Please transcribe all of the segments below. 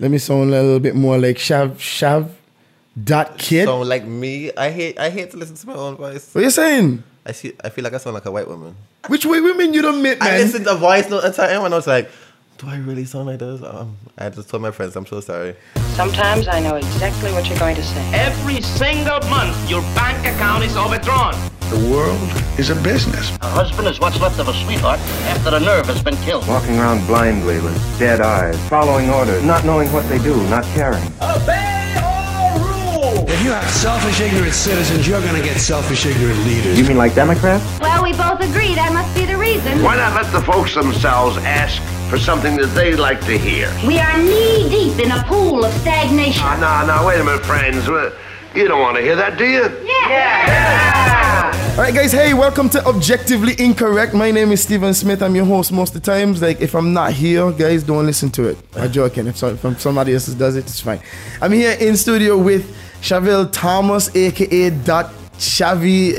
Let me sound a little bit more like Shav Shav dot kid. Sound like me. I hate. I hate to listen to my own voice. what are you saying? I see. I feel like I sound like a white woman. Which way women you don't meet, I man? listened to a voice note at time and I was like, "Do I really sound like this?" Um, I just told my friends, "I'm so sorry." Sometimes I know exactly what you're going to say. Every single month, your bank account is overdrawn. The world is a business. A husband is what's left of a sweetheart after the nerve has been killed. Walking around blindly with dead eyes, following orders, not knowing what they do, not caring. Obey all rules! If you have selfish, ignorant citizens, you're going to get selfish, ignorant leaders. You mean like Democrats? Well, we both agree that must be the reason. Why not let the folks themselves ask for something that they like to hear? We are knee deep in a pool of stagnation. Ah, no, no, wait a minute, friends. You don't want to hear that, do you? All right, guys. Hey, welcome to Objectively Incorrect. My name is Stephen Smith. I'm your host most of the times. Like, if I'm not here, guys, don't listen to it. I'm joking. If, so, if somebody else does it, it's fine. I'm here in studio with Chaville Thomas, aka Dot Chavi,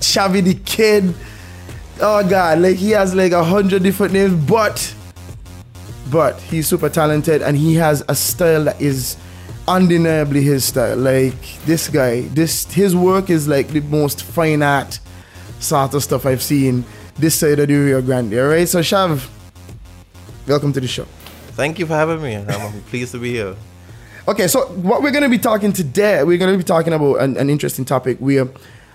Chavi the Kid. Oh God, like he has like a hundred different names, but but he's super talented and he has a style that is undeniably his style. Like this guy, this his work is like the most fine art sort of stuff I've seen this side of the Rio Grande. All right, so Shav, welcome to the show. Thank you for having me. I'm pleased to be here. Okay, so what we're going to be talking today, we're going to be talking about an, an interesting topic. We, are,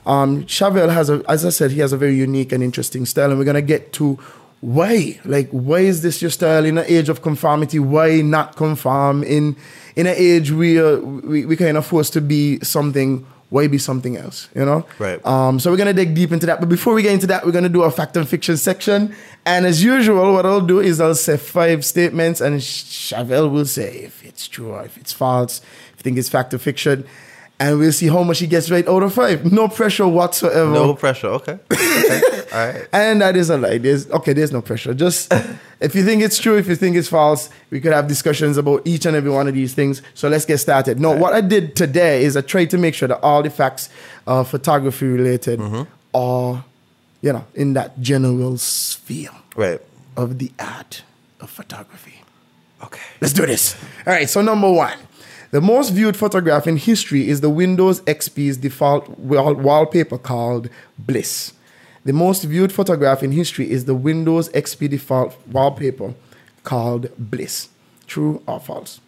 um, has a, as I said, he has a very unique and interesting style, and we're going to get to why, like, why is this your style in an age of conformity? Why not conform in in an age where we we kind of forced to be something? Why be something else? You know, Right. Um, so we're gonna dig deep into that. But before we get into that, we're gonna do a fact and fiction section. And as usual, what I'll do is I'll say five statements, and Chevelle will say if it's true or if it's false, if you think it's fact or fiction, and we'll see how much he gets right out of five. No pressure whatsoever. No pressure. Okay. okay. All right. And that is a lie. There's okay, there's no pressure. Just if you think it's true, if you think it's false, we could have discussions about each and every one of these things. So let's get started. No, what I did today is I tried to make sure that all the facts uh, photography related Mm-hmm. are, you know, in that general sphere Right. of the art of photography. Okay. Let's do this. All right, so number one. The most viewed photograph in history is the Windows XP's default wall- wallpaper called Bliss. The most viewed photograph in history is the Windows XP default wallpaper called Bliss. True or false?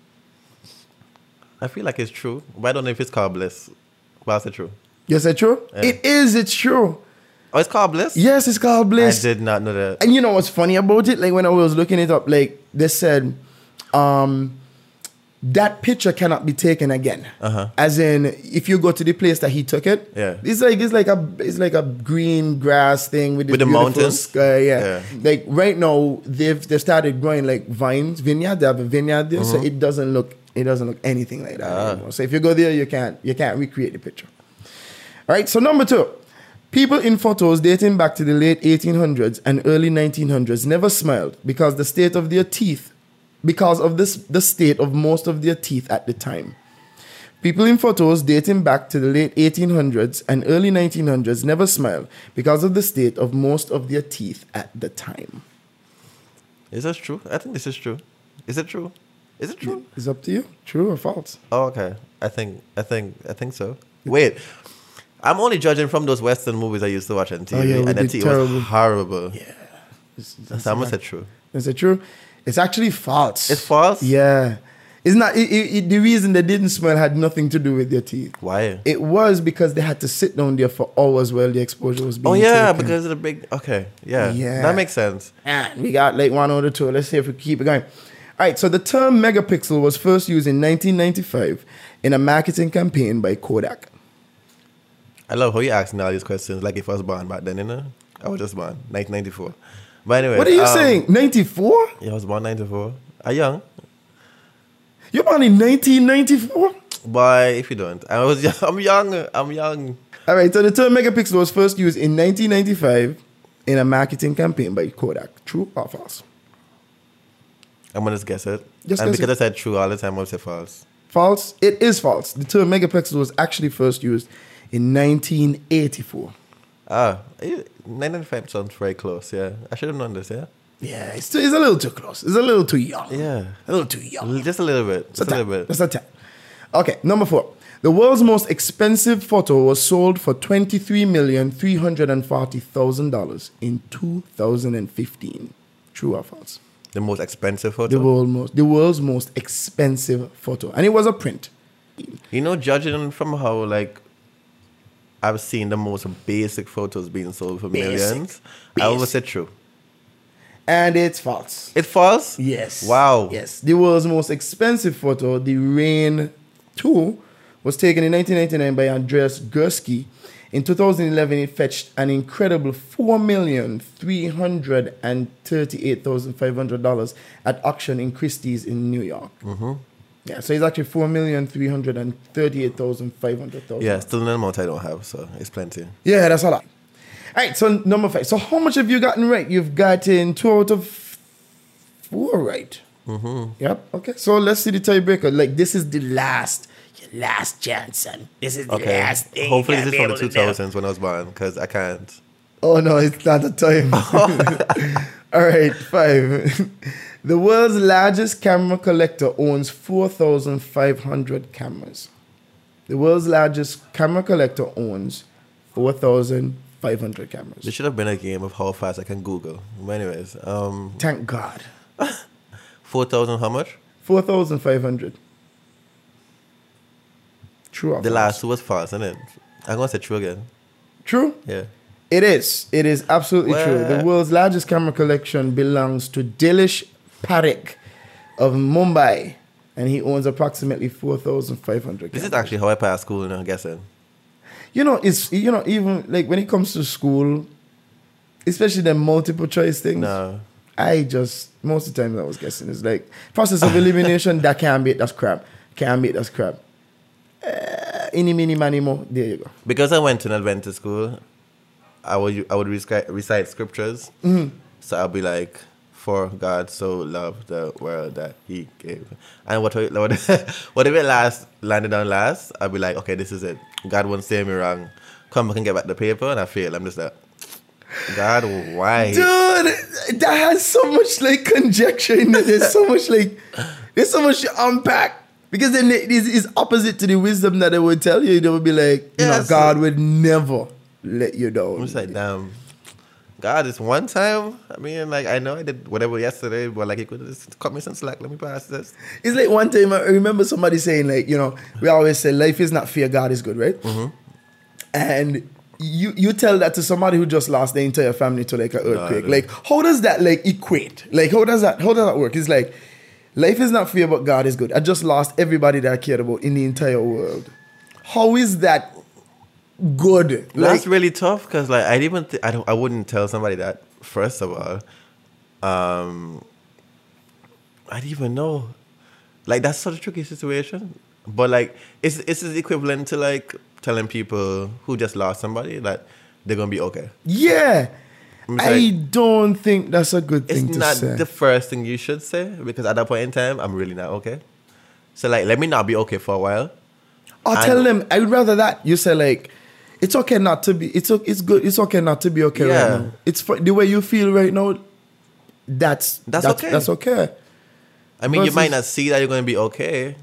I feel like it's true, but I don't know if it's called bliss. But is it true? You said true? It is, it's true. Oh, it's called bliss. Yes, it's called Bliss. I did not know that. And you know what's funny about it? Like when I was looking it up, like they said, um, that picture cannot be taken again. Uh-huh. As in, if you go to the place that he took it, Yeah. it's like it's like a it's like a green grass thing with, With the mountains? Sky, yeah. Yeah. like right now they've they started growing like vines, vineyard. They have a vineyard there, so it doesn't look it doesn't look anything like that Mm-hmm. Ah. anymore. So if you go there, you can't you can't recreate the picture. All right, so number two. People in photos dating back to the late 1800s and early 1900s never smiled because the state of their teeth, because of this, the state of most of their teeth at the time. People in photos dating back to the late 1800s and early 1900s never smiled because of the state of most of their teeth at the time. Is this true? I think this is true. Is it true? Is it true? It's up to you. True or false? Oh, okay. I think. I think. I think so. Wait. I'm only judging from those Western movies I used to watch on TV, Oh, yeah, and the TV terrible- was horrible. Yeah. So I'm gonna say true. Is it true? It's actually false. It's false. Yeah. It's not. It, it, the reason they didn't smell had nothing to do with their teeth. Why? It was because they had to sit down there for hours while the exposure was being oh yeah, taken. because of the big. Okay, yeah, Yeah. that makes sense. And we got like one or two. Let's see if we keep it going. All right, so the term megapixel was first used in 1995 in a marketing campaign by Kodak. I love how you're asking all these questions like if I was born back then, you know? I was just born, 1994. But anyway. What are you um, saying? 94? Yeah, I was born 94. Are young? You're born in 1994? Boy, if you don't. I was young. I'm young. I'm young. All right, so the term megapixel was first used in 1995 in a marketing campaign by Kodak. True or false? I'm gonna just guess it. Just and guess because it. I said true all the time, I'll say false. False. It is false. The term megapixel was actually first used in 1984. Ah, eh, 995 sounds very close, yeah. I should have known this, yeah? Yeah, it's, too, it's a little too close. It's a little too young. Yeah. A little too young. Just a little bit. Just a little bit. Just a tad. Okay, number four. The world's most expensive photo was sold for twenty-three million three hundred and forty thousand dollars in two thousand and fifteen. True or false? The most expensive photo. The world most, the world's most expensive photo, and it was a print. You know, judging from how like I've seen the most basic photos being sold for Basic. millions, I would say true. And it's false. It's false. Yes. Wow. Yes. The world's most expensive photo, the Rhein II, was taken in 1999 by Andreas Gursky. In 2011, it fetched an incredible $4,338,500 at auction in Christie's in New York. Mm-hmm. Yeah, so it's actually $4,338,500. Yeah, still an amount I don't have, so it's plenty. Yeah, that's a lot. All right, so number five. So how much have you gotten right? You've gotten two out of four right. Mm-hmm. Yep. Okay. So let's see the tiebreaker. Like this is the last, your last chance, son. This is the Okay. last thing. Hopefully, this is from the do. 2000s when I was born, because I can't. Oh no, it's not the time. All right, five. the world's largest camera collector owns four thousand five hundred cameras. The world's largest camera collector owns four thousand five hundred cameras. There should have been a game of how fast I can Google. But anyways, um, Thank God. 4,000 how much? Four thousand five hundred. True. The last two was false, isn't it? I'm going to say true again. True. Yeah. It is. It is absolutely true. The world's largest camera collection belongs to Dilish Parekh of Mumbai, and he owns approximately four thousand five hundred. This is it actually how I passed school, know, I'm guessing. You know, it's you know even like when it comes to school, especially the multiple choice things. No. I just most of the time I was guessing it's like process of elimination that can't be that's crap. Can't be that's crap. Uh, any mini many more. There you go. Because I went to an Adventist school, I would I would recite, recite scriptures. Mhm. So I'll be like, "For God so loved the world that He gave," and what what whatever it last landed on last, I'll be like, "Okay, this is it. God won't say me wrong. Come back and get back the paper," and I fail. I'm just like, "God, why?" Dude, that has so much like conjecture in it. There's so much like there's so much to unpack. Because then it is opposite to the wisdom that they would tell you. They would be like, you know, God would never let you I'm down. just like, damn. God, this one time. I mean, like I know I did whatever yesterday, but like He could just cut me some slack. Let me pass this. It's like one time I remember somebody saying, like, you know, we always say life is not fair, God is good, right? Mm-hmm. And you you tell that to somebody who just lost their entire family to like an earthquake. dude. like, how does that like equate? Like, how does that how does that work? It's like life is not fair, but God is good. I just lost everybody that I cared about in the entire world. How is that good? That's really tough because like I even th- I don't I wouldn't tell somebody that first of all. Um, I don't even know. Like that's such a tricky situation. But like it's it's equivalent to like telling people who just lost somebody that they're gonna be okay. yeah. I like- don't think that's a good It's thing to not say. the first thing you should say because at that point in time I'm really not okay. So like let me not be okay for a while. I'll I tell them. I would rather that you say like, it's okay not to be. It's it's good. It's okay not to be okay Yeah. right now. It's for, the way you feel right now. That's That's okay. That's okay. I mean you might not see that you're gonna be okay,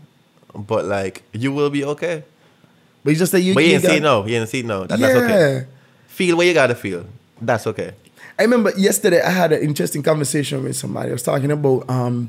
but like you will be okay. But you just say you. But you didn't got- see no. You didn't see no. That, yeah. That's okay. Feel what you gotta feel. That's okay. I remember yesterday I had an interesting conversation with somebody. I was talking about um,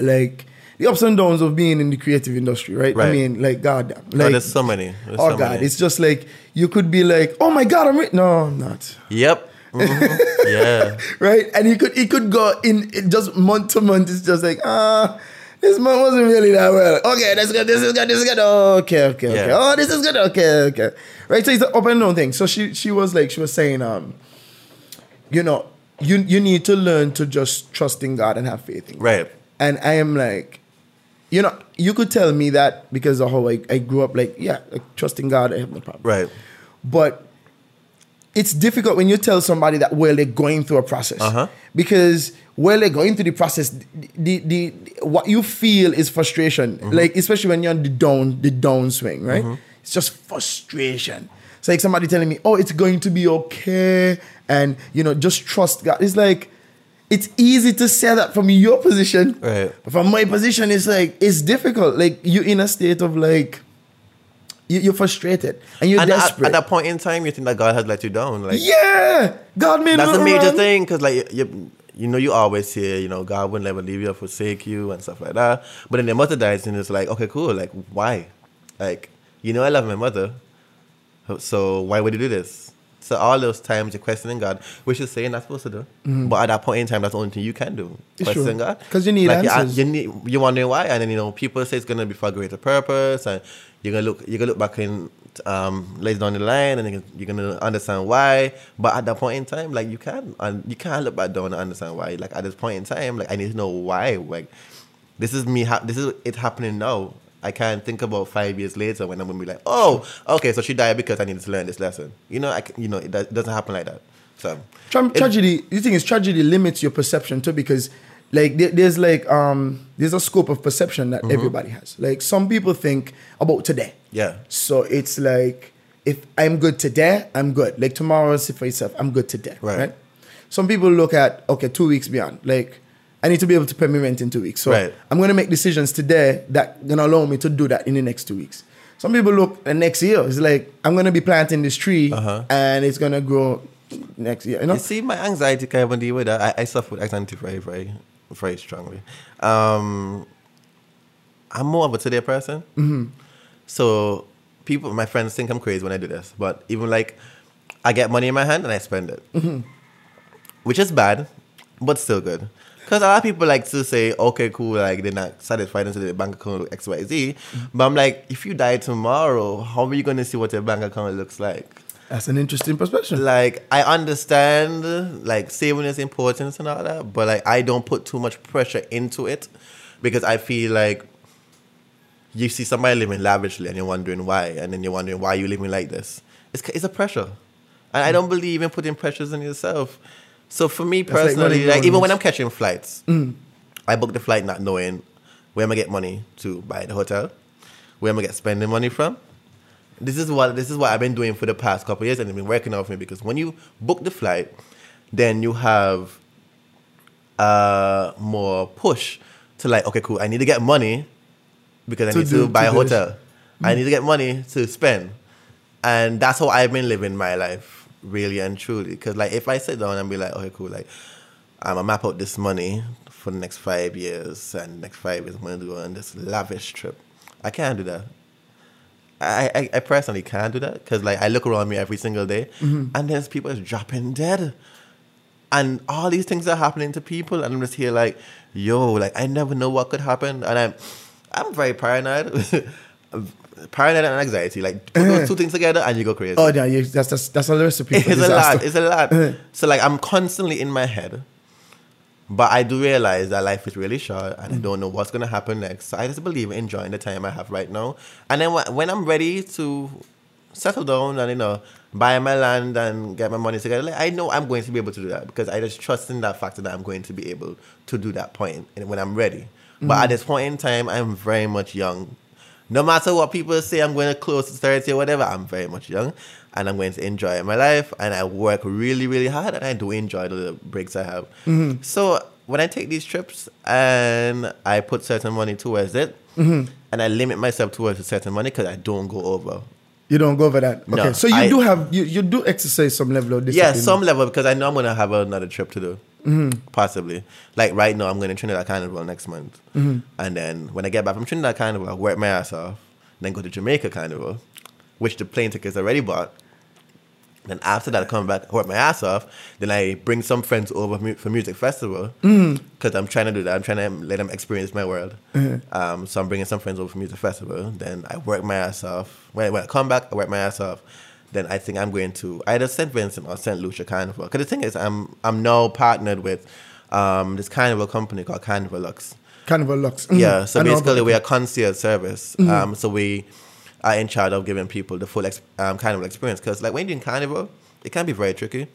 like the ups and downs of being in the creative industry, right? I mean, like God, damn. Like there's so many. There's oh so God, many. it's just like you could be like, oh my God, I'm re-. no, I'm not. Yep. Mhm. yeah. right? And he could he could go in it just month to month. It's just like ah, this month wasn't really that well. Okay, that's good. This is good. This is good. Oh, okay, okay, okay. Yeah. Oh, this is good. Okay, okay. Right. So it's an up and down thing. So she she was like she was saying um, you know, you you need to learn to just trust in God and have faith in God. Right. And I am like, you know, you could tell me that because of how I, I grew up. Like, yeah, like trusting God, I have no problem. Right. But it's difficult when you tell somebody that well they're going through a process Uh-huh. because while they're going through the process, the, the, the what you feel is frustration. Mm-hmm. Like especially when you're on the down the downswing, right? It's just frustration. It's like somebody telling me, "Oh, it's going to be okay," and you know, just trust God. It's like it's easy to say that from your position. Right. From my position, it's like it's difficult. Like you're in a state of like you, you're frustrated and you're and at, desperate. at that point in time, you think that God has let you down. Like yeah, God made that's a major wrong. thing because like you, you know you always hear you know God will never leave you or forsake you and stuff like that. But then the mother dies and it's like okay cool like why, like you know I love my mother, so why would you do this? So all those times you're questioning God, which is saying not supposed to do. But at that point in time, that's the only thing you can do. Question true. God. 'Cause you need like, answers. You, need, you're wondering why, and then you know people say it's gonna be for a greater purpose, and you're gonna look you're gonna look back in um, later down the line, and you're gonna understand why. But at that point in time, like you can't and you can't look back down and understand why. Like at this point in time, like I need to know why. Like this is me. Ha- this is it happening now. I can't think about five years later when I'm gonna be like, oh, okay, so she died because I needed to learn this lesson. You know, I you know it, it doesn't happen like that. So Tra- it- tragedy. You think is tragedy limits your perception too because like there's like um there's a scope of perception that everybody has. Like some people think about today. Yeah. So it's like if I'm good today, I'm good. Like tomorrow, see for yourself, I'm good today. Right. Right. Some people look at okay, two weeks beyond. Like I need to be able to pay my rent in two weeks. So Right. I'm gonna make decisions today that gonna allow me to do that in the next two weeks. Some people look at next year. It's like I'm gonna be planting this tree Uh-huh. and it's gonna grow next year. You know. You see, my anxiety kind of deal with that. I, I suffer with anxiety very, very, very strongly. Um, I'm more of a today person. Mm-hmm. So people, my friends think I'm crazy when I do this. But even like, I get money in my hand and I spend it, Mm-hmm. which is bad, but still good. Because a lot of people like to say, okay, cool, like they're not satisfied until their bank account X, Y, Z. But I'm like, if you die tomorrow, how are you going to see what your bank account looks like? That's an interesting perspective. like I understand like saving is important and all that, but like I don't put too much pressure into it because I feel like you see somebody living lavishly and you're wondering why, and then you're wondering why you living like this. It's it's a pressure, and I don't believe in putting pressures on yourself. So for me personally, running like, even when I'm catching flights, I book the flight not knowing where am I get money to buy the hotel, where am I get spending money from. This is what this is what I've been doing for the past couple of years, and it's been working out for me because when you book the flight, then you have uh more push to like, okay, cool, I need to get money because I need do- to buy to a hotel. I need to get money to spend, and that's how I've been living my life, really and truly. Because like, if I sit down and be like, okay, cool, like I'm gonna map out this money for the next five years, and next five years I'm gonna go on this lavish trip. I can't do that. I, I, I personally can't do that because like I look around me every single day, mm-hmm. and there's people that's dropping dead, and all these things are happening to people, and I'm just here like, yo, like I never know what could happen, and I'm I'm very paranoid, paranoid and anxiety. Like put those eh. two things together, and you go crazy. Oh, yeah, you, that's, that's that's a recipe It's a lot. It's a lot. Eh. so like I'm constantly in my head. But I do realize that life is really short and I mm. don't know what's gonna happen next. So I just believe in enjoying the time I have right now. And then when I'm ready to settle down and you know buy my land and get my money together, like, I know I'm going to be able to do that because I just trust in that factor that I'm going to be able to do that point and when I'm ready. But mm. at this point in time, I'm very much young. No matter what people say, I'm going to close to 30 or whatever, I'm very much young and I'm going to enjoy my life. And I work really, really hard and I do enjoy the breaks I have. Mm-hmm. So when I take these trips and I put certain money towards it mm-hmm. and I limit myself towards a certain money because I don't go over. You don't go over that. No, okay, so you I- do have you, you do exercise some level of discipline. Yeah, some level because I know I'm gonna have another trip to do, Mm-hmm. possibly. Like right now, I'm going to Trinidad Carnival next month, mm-hmm. and then when I get back from Trinidad Carnival, I work my ass off, then go to Jamaica Carnival, which the plane tickets already bought. Then after that, I come back, work my ass off. Then I bring some friends over mu- for music festival mm-hmm. because I'm trying to do that. I'm trying to let them experience my world. Um, so I'm bringing some friends over for music festival. Then I work my ass off. When, when I come back, I work my ass off. Then I think I'm going to either St. Vincent or St. Lucia Carnival. Because the thing is, I'm I'm now partnered with um, this carnival company called Carnival Lux. Carnival Lux. Mhm. Yeah, so basically we're a concierge service. Um, so we are in charge of giving people the full ex- um, carnival experience. Because like when you're in carnival, it can be very tricky.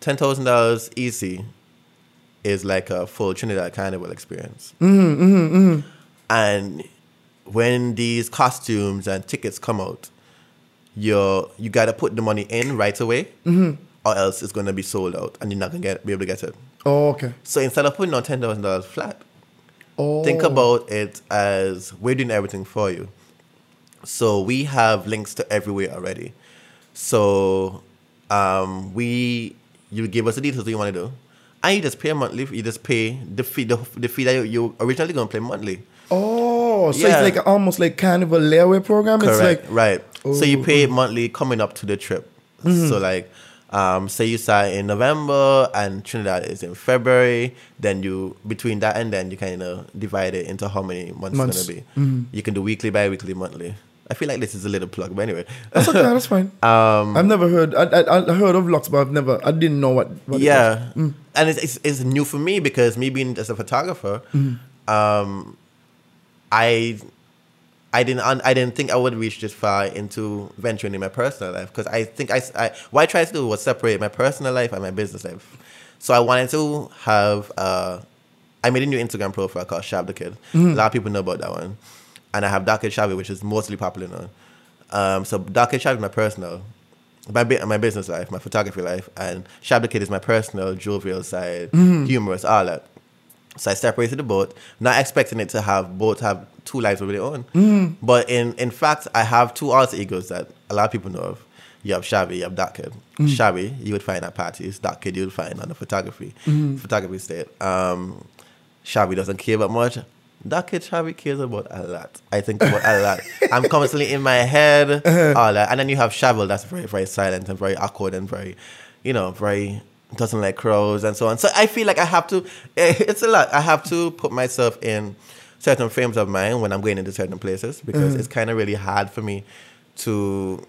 Ten thousand dollars easy is like a full Trinidad carnival experience. And when these costumes and tickets come out, you're you gotta put the money in right away, or else it's gonna be sold out and you're not gonna get be able to get it. Oh, okay. So instead of putting on ten thousand dollars flat, Oh, think about it as we're doing everything for you. So we have links to everywhere already. So um, we you give us the details you want to do, and you just pay monthly. You just pay the fee the, the fee that you, you originally gonna pay monthly. Oh, so Yeah. it's like almost like kind of a layaway program. Correct. It's like right. So you pay monthly coming up to the trip. So like, um, say you start in November and Trinidad is in February. Then you between that and then you kind of divide it into how many months, Months. it's gonna be. You can do weekly, bi-weekly, monthly. I feel like this is a little plug, but anyway. that's okay. That's fine. Um, I've never heard. I, I I heard of Lux, but I've never. I didn't know what. what it yeah, was. Mm. and it's, it's it's new for me because me being as a photographer, Mm. um, I I didn't un- I didn't think I would reach this far into venturing in my personal life because I think I, I- what I tried to do was separate my personal life and my business life. So I wanted to have uh, I made a new Instagram profile called Shab the Kid. A lot of people know about that one, and I have Dark Kid Shabby, which is mostly popular now. Um, so Dark Kid Shabby is my personal, my my business life, my photography life, and Shab the Kid is my personal, jovial side, humorous, all that. So I separated the both, not expecting it to have both have two lives of their own. Mm. But in in fact, I have two alter egos that a lot of people know of. You have Shabby, you have Dark Kid. Mm. Shabby, you would find at parties. Dark Kid, you would find on the photography, mm-hmm. photography state. Um, Shabby doesn't care about much. Dark Kid Shabby cares about a lot. I think about a lot. I'm constantly in my head, uh-huh. all that. And then you have Shavel that's very, very silent and very awkward and very, you know, very doesn't like crows and so on. So I feel like I have to, eh, it's a lot. I have to put myself in certain frames of mind when I'm going into certain places because mm. it's kind of really hard for me to,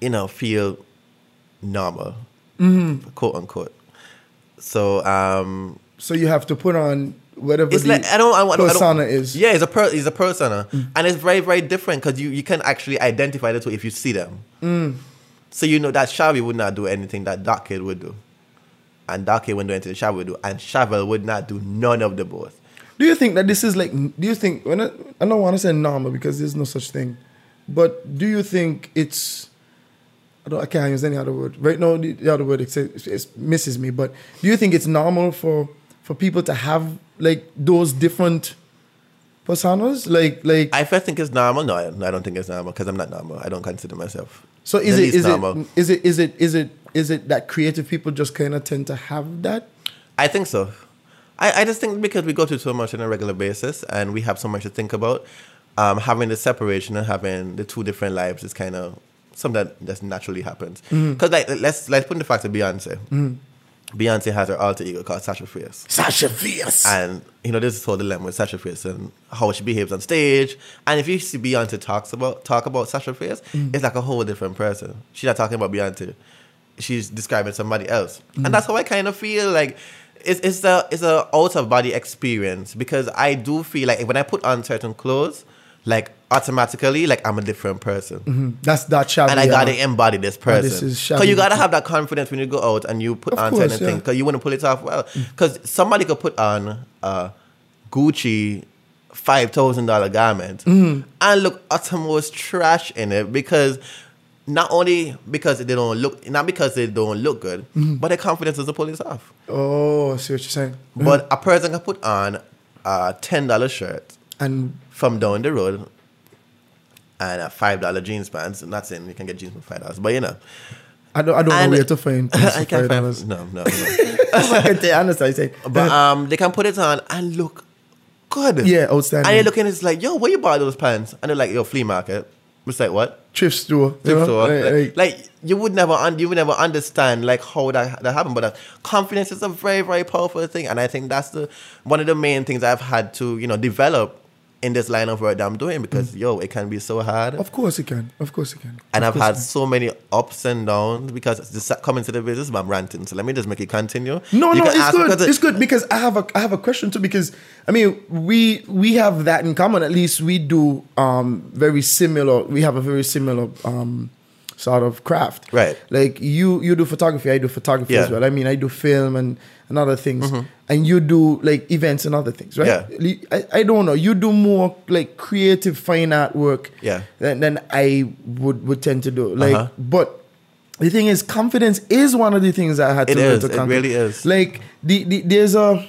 you know, feel normal, mm-hmm. quote unquote. So, um, So you have to put on whatever it's the like I don't. I, want- I don't- persona is. Yeah, it's a per, it's a persona, mm. and it's very very different because you you can actually identify the two if you see them. Mm. So you know that Shavi would not do anything that Dark Kid would do, and Kid wouldn't do anything Shavi would do, and Shavel would not do none of the both. Do you think that this is like? Do you think? When I, I don't want to say normal because there's no such thing, but do you think it's? I don't. I can't use any other word right now. The, the other word it, says- it misses me. But do you think it's normal for for people to have like those different personas? Like like. I first think it's normal. No, I, I don't think it's normal because I'm not normal. I don't consider myself. so is it is normal. it is it is it is it is it that creative people just kind of tend to have that? I think so. I, I just think because we go through so much on a regular basis and we have so much to think about, um, having the separation and having the two different lives is kind of something that just naturally happens. Mm-hmm. Because like let's let's put in the fact of Beyonce. Mm-hmm. Beyonce has her alter ego called Sasha Fierce. Sasha Fierce. And you know, this is whole dilemma with Sasha Fierce and how she behaves on stage. And if you see Beyonce talks about talk about Sasha Fierce, mm-hmm. it's like a whole different person. She's not talking about Beyonce. She's describing somebody else. And mm. that's how I kind of feel like it's it's a it's a out of body experience because I do feel like when I put on certain clothes, like automatically, like I'm a different person mm-hmm. That's that shabby. and I gotta embody this Oh, person. this is shabby. you gotta have that confidence when you go out and you put Of on course, certain yeah. things. Because you want to pull it off well. Mm. Because somebody could put on a Gucci five thousand dollar garment Mm-hmm. and look uttermost trash in it because. Not only because they don't look, not because they don't look good, Mm-hmm. but their confidence doesn't pull it off. Oh, I see what you're saying. But a person can put on a ten dollar shirt And from down the road and a five dollar jeans pants. I'm not saying you can get jeans for five dollars, but you know, I don't I don't And- know where to find. I can't $5. find. No, no, no. I understand what you're saying. but um, they can put it on and look good. Yeah, outstanding. And you're looking, it's like, yo, where you buy those pants? And they're like, yo, flea market. It's like what? Thrift store. you Thrift store. Like- Like, like- like, you would never, un- you would never understand like how that that happened. But uh, confidence is a very, very powerful thing, and I think that's the one of the main things I've had to you know develop in this line of work that I'm doing because yo, it can be so hard. of course you can. Of course you can. And Of I've had so many ups and downs because just coming to the business, I'm ranting. So let me just make it continue. No, You no, it's good. it- It's good because I have a I have a question too because I mean we we have that in common. At least we do um very similar. We have a very similar um sort of craft. Right. Like you you do photography, I do photography Yeah. as well. I mean I do film and and other things, and you do like events and other things, right? Mm-hmm. Yeah. I, I don't know. You do more like creative fine art work. Yeah. Than, than I would would tend to do. Like, Uh-huh. but the thing is, confidence is one of the things that I had to It learn is. to It really is. Like the, the there's a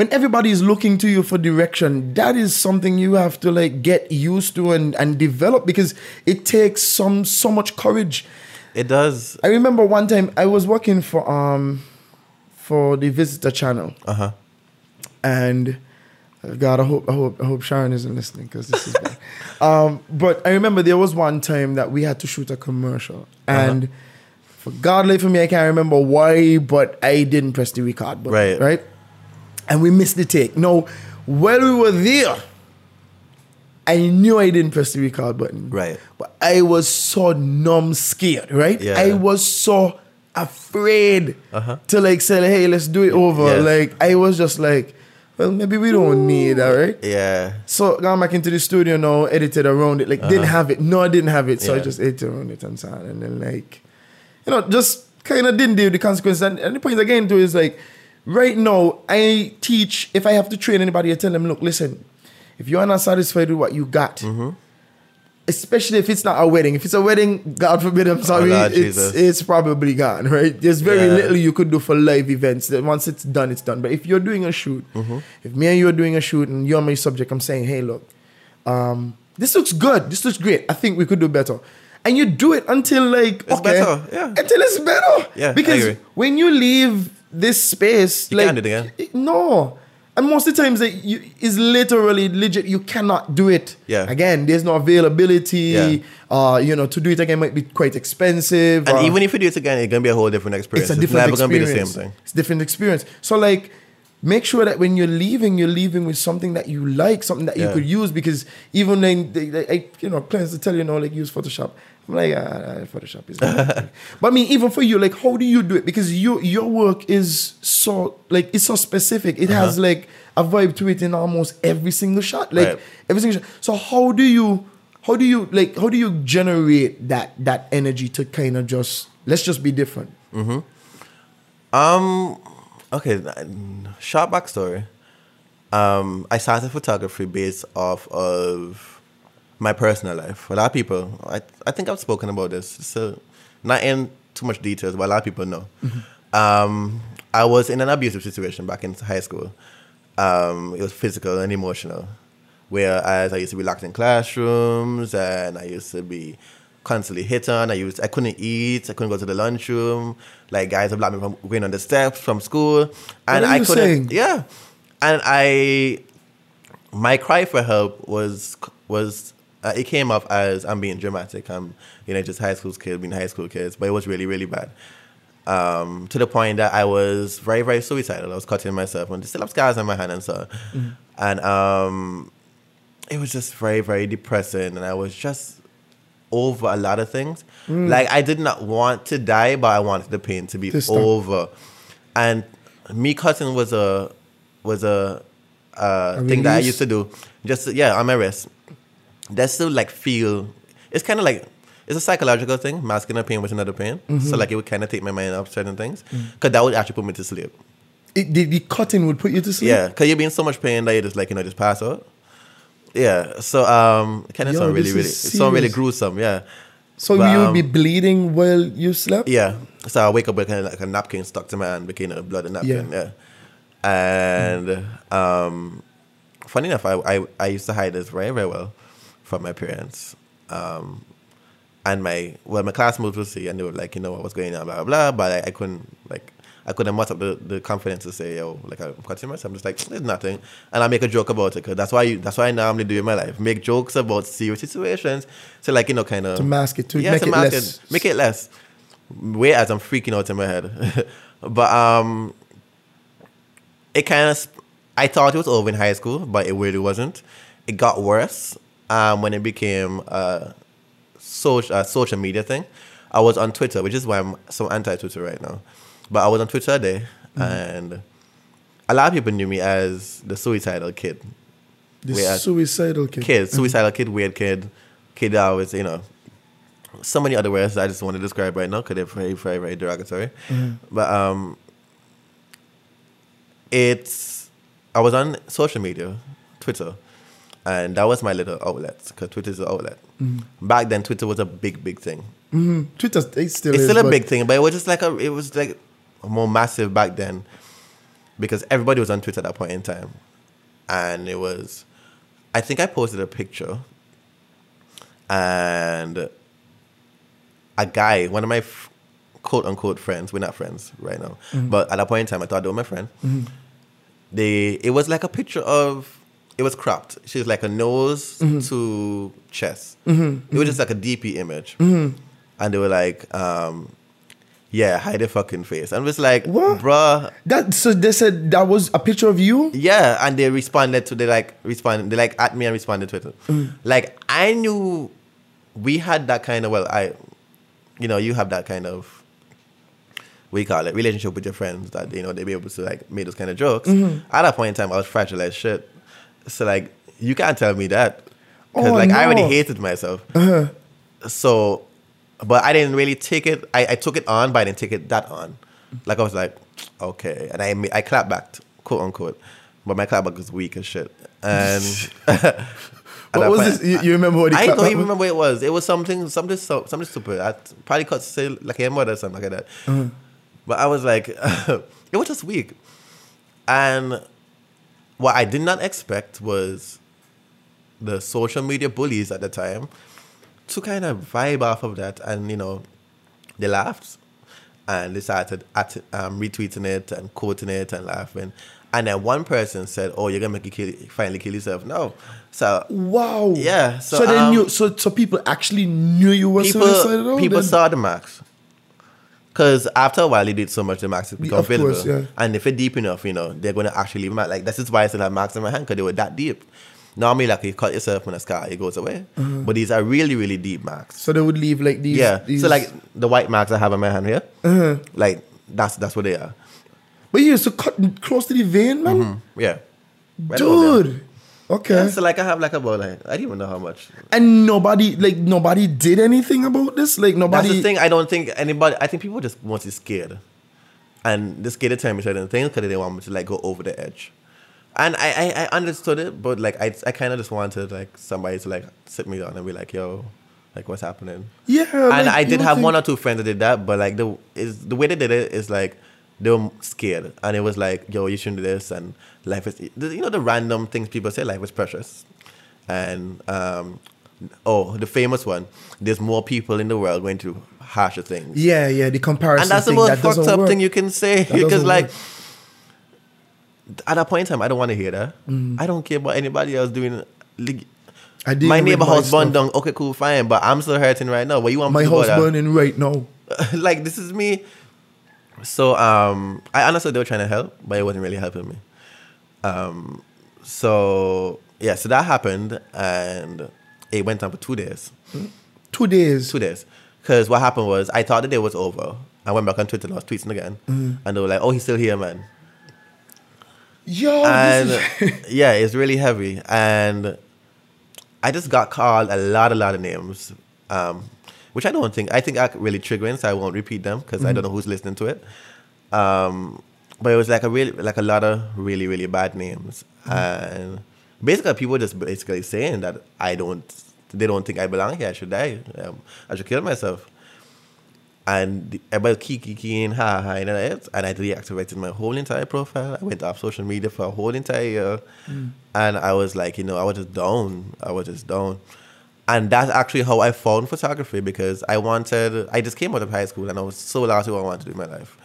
when everybody is looking to you for direction, that is something you have to like get used to and, and develop because it takes some so much courage. It does. I remember one time I was working for um for the visitor channel Uh huh. and uh, God, I hope I hope I hope Sharon isn't listening because this is bad. um, but I remember there was one time that we had to shoot a commercial, and for God late for me, I can't remember why, but I didn't press the record button. Right. right, and we missed the take. Now, while we were there, I knew I didn't press the record button. Right. but I was so numb, scared. Right, Yeah. I was so afraid Uh-huh. to like say, "Hey, let's do it over." Yes. Like I was just like, well, maybe we don't need that, right? Yeah. So gone back into the studio now, edited around it. Like didn't have it. No, I didn't have it. So I Uh-huh. Just edited around it and so on. And then like, you know, just kind of didn't deal with the consequences. And, and the point again to is like, right now I teach. If I have to train anybody, I tell them, look, listen, if you're not satisfied with what you got. Mm-hmm. Especially if it's not a wedding. If it's a wedding, God forbid, I'm sorry, Oh, Lord it's, it's probably gone, right? There's very Yeah. little you could do for live events. That once it's done, it's done. But if you're doing a shoot, Mm-hmm. if me and you are doing a shoot and you're my subject, I'm saying, hey, look, um, this looks good. This looks great. I think we could do better. And you do it until like It's okay, better, yeah. until it's better. Yeah, because when you leave this space, You like can't do it again. no. And most of the times that you is literally legit, you cannot do it. Yeah. Again, there's no availability. Yeah. Uh, you know, to do it again might be quite expensive. And even if you do it again, it's gonna be a whole different experience. it's a different never gonna be the same experience. thing. It's a different experience. So like make sure that when you're leaving, you're leaving with something that you like, something that you could use. Because even then, they, they, I, you know, clients to tell you, know, like use Photoshop. I'm like, ah, ah, Photoshop is. but I mean, even for you, like, how do you do it? Because your your work is so like it's so specific. It has Uh-huh. like a vibe to it in almost every single shot. Like Right. every single shot. So how do you? How do you like? How do you generate that that energy to kind of just let's just be different? Um, okay, short backstory. Um, I started photography based off of my personal life. A lot of people, I, I think I've spoken about this, so not in too much details, but a lot of people know. Um, I was in an abusive situation back in high school. Um, it was physical and emotional. Whereas I used to be locked in classrooms and I used to be constantly hit on. I used I couldn't eat. I couldn't go to the lunchroom. Like guys would block me from going on the steps from school, and I couldn't. saying? Yeah, and I my cry for help was was uh, it came off as I'm being dramatic. I'm you know just high school kids being high school kids, but it was really really bad. Um, to the point that I was very very suicidal. I was cutting myself and still have scars on my hand and so, and um, it was just very very depressing, and I was just over a lot of things. Like I did not want to die, but I wanted the pain to be To over. And me cutting was a was a, uh A thing that I used to do. Just yeah, on my wrist. That's still like feel. It's kind of like it's a psychological thing, masking a pain with another pain. Mm-hmm. So like it would kind of take my mind off certain things, Mm. because that would actually put me to sleep. It, the, the cutting would put you to sleep. Yeah, because you're being so much pain that you just like you know just pass out. Yeah, so um, kind of sound really really sound really gruesome. Yeah. So But, you would be um, bleeding while you slept. Yeah. So I wake up with kind of like a napkin stuck to my hand, kind of blood and napkin. Yeah. And um, funny enough, I, I I used to hide this very very well from my parents. Um, and my well, my class moved to see, and they were like, you know, what was going on, blah blah blah. But I, I couldn't like. I couldn't muster up the, the confidence to say, yo, like I'm cutting myself. I'm just like, there's nothing. And I make a joke about it because that's why you, that's why I normally do in my life. Make jokes about serious situations. So like, you know, kind of To mask it, to yeah, make to it mask less- it, make it less. Whereas I'm freaking out in my head. but um, it kind of, I thought it was over in high school, but it really wasn't. It got worse um, when it became a social, a social media thing. I was on Twitter, which is why I'm so anti-Twitter right now. But I was on Twitter day, Mm-hmm. and a lot of people knew me as the suicidal kid. The Whereas- suicidal kid. Kid, suicidal kid, weird kid, kid that always, you know, so many other words that I just want to describe right now because they're very, very, very derogatory. But um, it's I was on social media, Twitter, and that was my little outlet because Twitter is an outlet. Mm-hmm. Back then, Twitter was a big, big thing. Mm-hmm. Twitter it still It's is, still a big thing, but it was just like a, it was like more massive back then because everybody was on Twitter at that point in time, and it was. I think I posted a picture, and a guy, one of my f- quote unquote friends, we're not friends right now, mm-hmm. but at that point in time, I thought they were my friend. Mm-hmm. They, it was like a picture of, it was cropped. She was like a nose to chest. It was just like a DP image, and they were like, um, "Yeah, hide the fucking face," and it was like, What? "Bruh." That so they said that was a picture of you. Yeah, and they responded to they like responded they like at me and responded to it. Mm. Like I knew we had that kind of well I, you know you have that kind of we call it relationship with your friends that you know they be able to like make those kind of jokes. Mm-hmm. At that point in time, I was fragile as shit. So like you can't tell me that because Oh, like I already hated myself. So, but I didn't really take it. I, I took it on, but I didn't take it that on. Like I was like, okay, and I I clapped back, quote unquote, but my clap back was weak as shit. And What was point- this? You, remember what? I don't even remember what it was. It was something, something, so- something stupid. I probably could say like a mother or something like that. Uh-huh. But I was like, it was just weak. And what I did not expect was the social media bullies at the time to kind of vibe off of that, and you know, they laughed and they started at, um, retweeting it and quoting it and laughing. And then one person said, "Oh, you're gonna make you kill, finally kill yourself." No, so Wow. Yeah, So, so, they um, knew. So so people actually knew you were people suicidal. people then? saw the marks. Because after a while, they did so much, the marks become visible. course, yeah. And if it's deep enough, you know, they're going to actually leave them. Like, this is why I still have marks in my hand, because they were that deep. Normally, like, you cut yourself in a scar, it goes away. But these are really, really deep marks. Uh-huh. So they would leave like these. yeah. these- So, like, the white marks I have on my hand here, Uh-huh. like, that's that's what they are. But you used to cut close to the vein, man. Yeah. Right. Dude. Okay. Yeah, so, like, I have, like, about, like, I don't even know how much. and nobody, like, nobody did anything about this. Like, nobody. That's the thing. I don't think anybody. I think people just mostly scared, and they're scared to tell me certain things because they want me to like go over the edge. And I, I, I understood it, but like I, I kind of just wanted like somebody to like sit me down and be like, "Yo, like what's happening?" Yeah. and like, I did have think- one or two friends that did that, but like the is the way they did it is like they were scared, and it was like, "Yo, you shouldn't do this," and life is you know the random things people say, life is precious, and um, oh, the famous one, there's more people in the world going through harsher things. Yeah, yeah. The comparison. And that's the most that fucked up work. thing you can say. Because like work. at that point in time, I don't want to hear that. Mm. I don't care about anybody else doing. Like, I did my neighbor house burned down. Okay, cool, fine. But I'm still hurting right now. But you want My house burning right now. like this is me. So um, I understood they were trying to help, but it wasn't really helping me. Um, so yeah, so that happened, and it went on for two days. Two days. Two days. Because what happened was I thought the day was over. I went back on Twitter and I was tweeting again, Mm-hmm. and they were like, "Oh, he's still here, man." Yo, and yeah, it's really heavy. And I just got called a lot, a lot of names, um, which I don't think I think are really triggering, so I won't repeat them because I don't know who's listening to it. Um, but it was like a really, like a lot of really, really bad names, and basically people just basically saying that I don't, they don't think I belong here. I should die. Um, I should kill myself. And the- everybody kiki keying ha ha and it, and I deactivated my whole entire profile. I went off social media for a whole entire year, and I was like, you know, I was just down. I was just down, and that's actually how I found photography because I wanted. I just came out of high school and I was so lost in what I wanted to do in my life.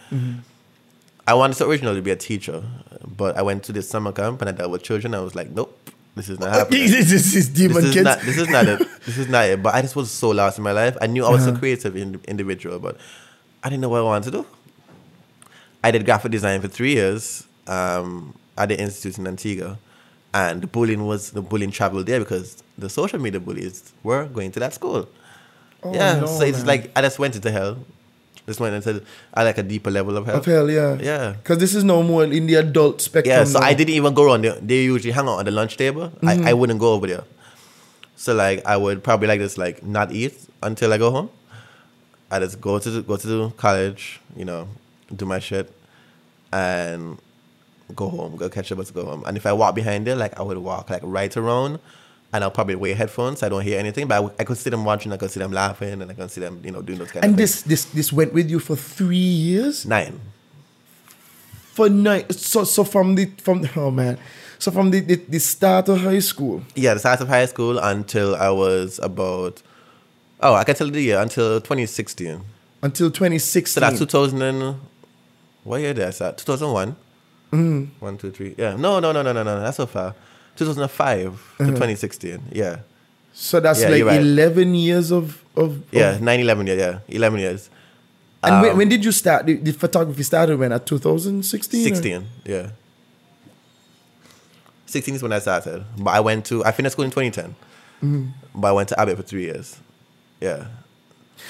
I wanted to originally be a teacher, but I went to this summer camp and I dealt with children. I was like, nope, this is not happening this is this demon this is kids. not this is not it. This is not it. But I just was so lost in my life. I knew I was Uh-huh. a creative in, individual, but I didn't know what I wanted to do. I did graphic design for three years um, at the institute in Antigua, and the bullying was the bullying traveled there because the social media bullies were going to that school. yeah, no, so it's man. like I just went into hell. Just went into I like a deeper level of hell. of hell, yeah. Yeah. Because this is no more in the adult spectrum. Yeah, so now. I didn't even go around there. They usually hang out on the lunch table. Mm-hmm. I, I wouldn't go over there. So like I would probably like this like not eat until I go home. I just go to the, go to college, you know, do my shit, and go home. Go catch a bus, go home. And if I walk behind there, like I would walk like right around and I'll probably wear headphones. So I don't hear anything, but I, I could see them watching. I could see them laughing, and I can see them, you know, doing those kind And of And this this this went with you for three years. Nine. For nine. So so from the from the, oh man, so from the, the the start of high school. Yeah, the start of high school until I was about. Oh, I can tell you the year until 2016. Until 2016. So that's 2000 and what year did I start? 2001. Mm. One, two, three. Yeah. No, no, no, no, no, no. That's so far. 2005 to 2016. Yeah. So that's Yeah, like right. 11 years of of Yeah. of- 9, 11 years. Yeah. 11 years. and when, Um, when did you start? The, the photography started when at 2016. or- Yeah. 16 is when I started. But I went to, I finished school in 2010. Mm-hmm. But I went to Abbott for three years. Yeah.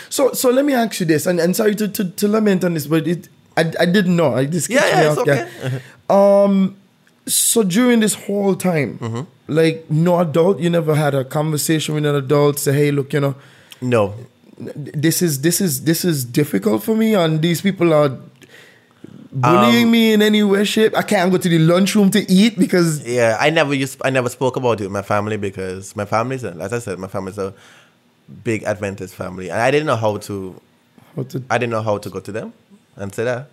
So so let me ask you this, and, and sorry to, to, to lament on this, but it I, I didn't know. I just Yeah, yeah, it's off guard. okay. So during this whole time, Mm-hmm. like no adult, you never had a conversation with an adult, say, hey, look, you know, no. this is this is this is difficult for me, and these people are bullying Um, me in any way, shape. I can't go to the lunchroom to eat because Yeah, I never used, I never spoke about it with my family because my family's, as I said, my family's a big Adventist family, and I didn't know how to, how to, I didn't know how to go to them and say that,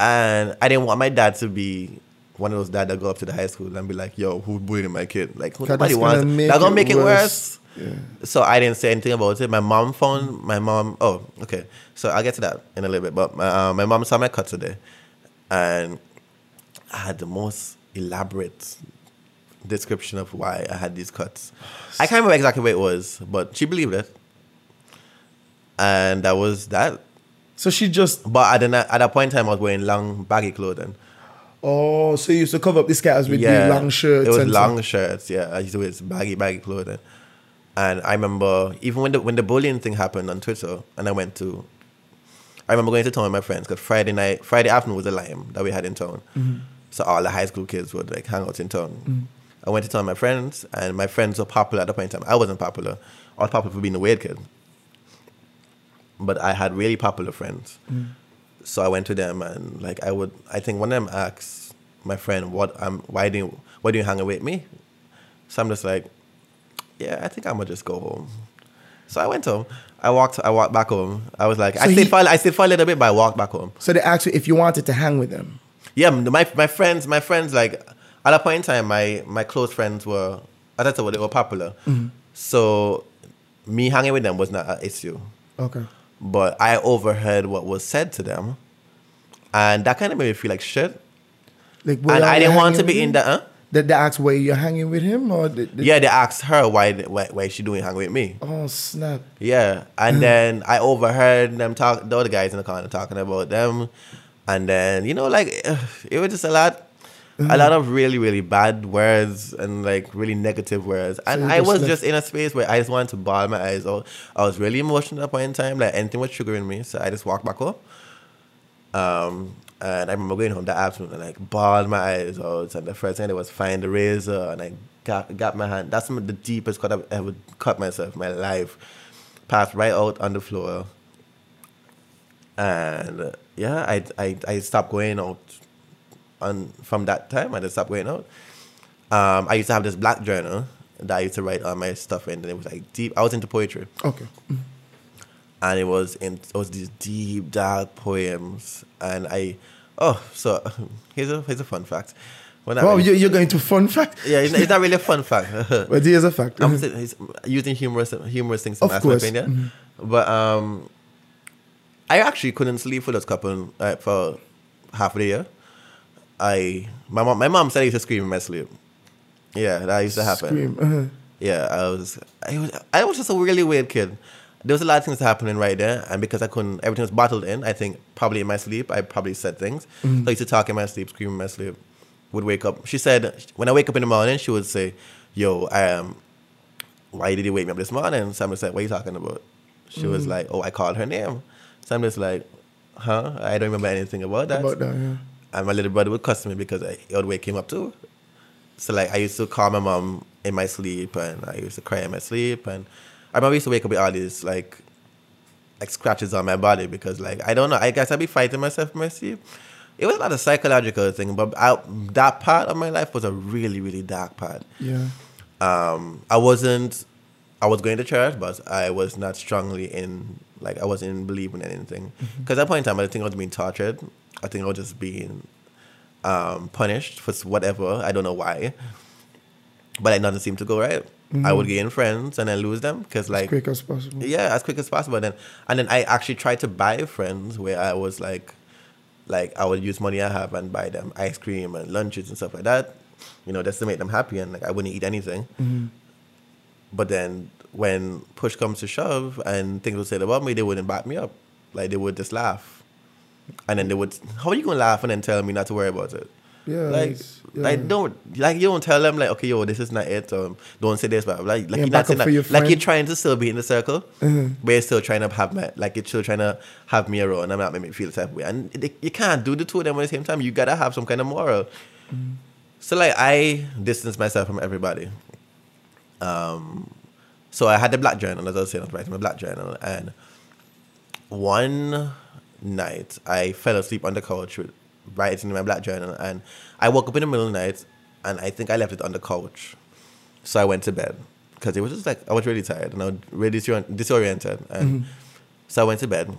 and I didn't want my dad to be one of those dads that go up to the high school and be like, "Yo, who bullying my kid?" Like, who nobody wants. That's gonna make it worse. worse. So I didn't say anything about it. My mom found my mom. Oh, okay. So I'll get to that in a little bit. But my, uh, my mom saw my cut today, and I had the most elaborate description of why I had these cuts. I can't remember exactly what it was, but she believed it, and that was that. So she just But at, the, at that point in time, I was wearing long, baggy clothing. oh, so you used to cover up the scars with the long shirts. It was long stuff. shirts. Yeah, I used to wear baggy, baggy clothing. And I remember even when the when the bullying thing happened on Twitter, and I went to, I remember going to town with my friends because Friday night, Friday afternoon was a lime that we had in town. Mm-hmm. So all the high school kids would like hang out in town. I went to town with my friends, and my friends were popular at the point in time. I wasn't popular. I was popular for being a weird kid. But I had really popular friends. So I went to them and like I would I think one of them asked my friend what um why do you why do you hang out with me? So I'm just like, Yeah, I think I'm gonna just go home. So I went home. I walked I walked back home. I was like I So stayed he- for I stayed for a little bit but I walked back home. So they asked you if you wanted to hang with them. Yeah, my my friends my friends like at that point in time my my close friends were as I said they were popular. So me hanging with them was not an issue. Okay. But I overheard what was said to them. And that kind of made me feel like shit. Like, and I didn't want to be in that. Huh? Did they ask why you're hanging with him or? Did, did- Yeah, they asked her why why why she doing hang with me. Oh snap! Yeah, and mm. then I overheard them talk the other guys in the corner talking about them, and then you know like it was just a lot, a lot of really really bad words and like really negative words, and you I was left- just in a space where I just wanted to bawl my eyes out. I was really emotional at that point in time, like anything was triggering me, so I just walked back home. Um, and I remember going home that afternoon and like bawled my eyes out. And the first thing I did was find the razor and I got got my hand. That's the deepest cut I've ever cut myself my life. Passed right out on the floor. And yeah, I, I I stopped going out. And from that time, I just stopped going out. Um, I used to have this black journal that I used to write all my stuff in. And it was like deep. I was into poetry Okay. and it was in it was these deep dark poems and i oh so here's a here's a fun fact well, Oh, really- you, you're going to fun fact? yeah it's, it's not really a fun fact But here's a fact. i'm using humorous humorous things Of to mask course. my opinion but um i actually couldn't sleep for those couple uh, for half of the year i my mom my mom said i used to scream in my sleep yeah that used to happen. Uh-huh. yeah, I was, I was, I was just a really weird kid. There was a lot of things happening right there, and because I couldn't, everything was bottled in. I think probably in my sleep, I probably said things. So I used to talk in my sleep, scream in my sleep. Would wake up. She said when I wake up in the morning, she would say, "Yo, um, why did you wake me up this morning?" So I'm just like, "What are you talking about?" She was like, "Oh, I called her name." So I'm just like, "Huh? I don't remember anything about that." About that, yeah. And my little brother would cuss me because I, it would wake him up too. So like I used to call my mom in my sleep and I used to cry in my sleep and I remember I used to wake up with all these like like scratches on my body because like I don't know, I guess I'd be fighting myself in my sleep. It was not a psychological thing, but I, that part of my life was a really, really dark part. Yeah. um, I wasn't. I was going to church, but I was not strongly in. Like I wasn't believing in anything. Because at that point in time, I think I was being tortured. I think I was just being um, punished for whatever. I don't know why. But like nothing seemed to go right. I would gain friends and then lose them because like quick as possible. yeah, as quick as possible. Then and then I actually tried to buy friends where I was like, like I would use money I have and buy them ice cream and lunches and stuff like that, you know, just to make them happy and like I wouldn't eat anything. But then when push comes to shove and things were said about me, they wouldn't back me up. Like they would just laugh, and then they would, how are you gonna laugh and then tell me not to worry about it? Yeah, like, yeah. like don't like you don't tell them like okay yo this is not it um don't say this but like like Yeah, you're not saying that, like you're trying to still be in the circle Mm-hmm. but you're still trying to have me like you're still trying to have me around and I'm not make me feel the type of way and it, you can't do the two of them at the same time you gotta have some kind of moral Mm-hmm. so like I distance myself from everybody um so I had the black journal as I was saying I was writing my black journal and one night I fell asleep on the couch with writing in my black journal and I woke up in the middle of the night and I think I left it on the couch. So I went to bed because it was just like I was really tired and I was really disoriented. And mm-hmm. so I went to bed,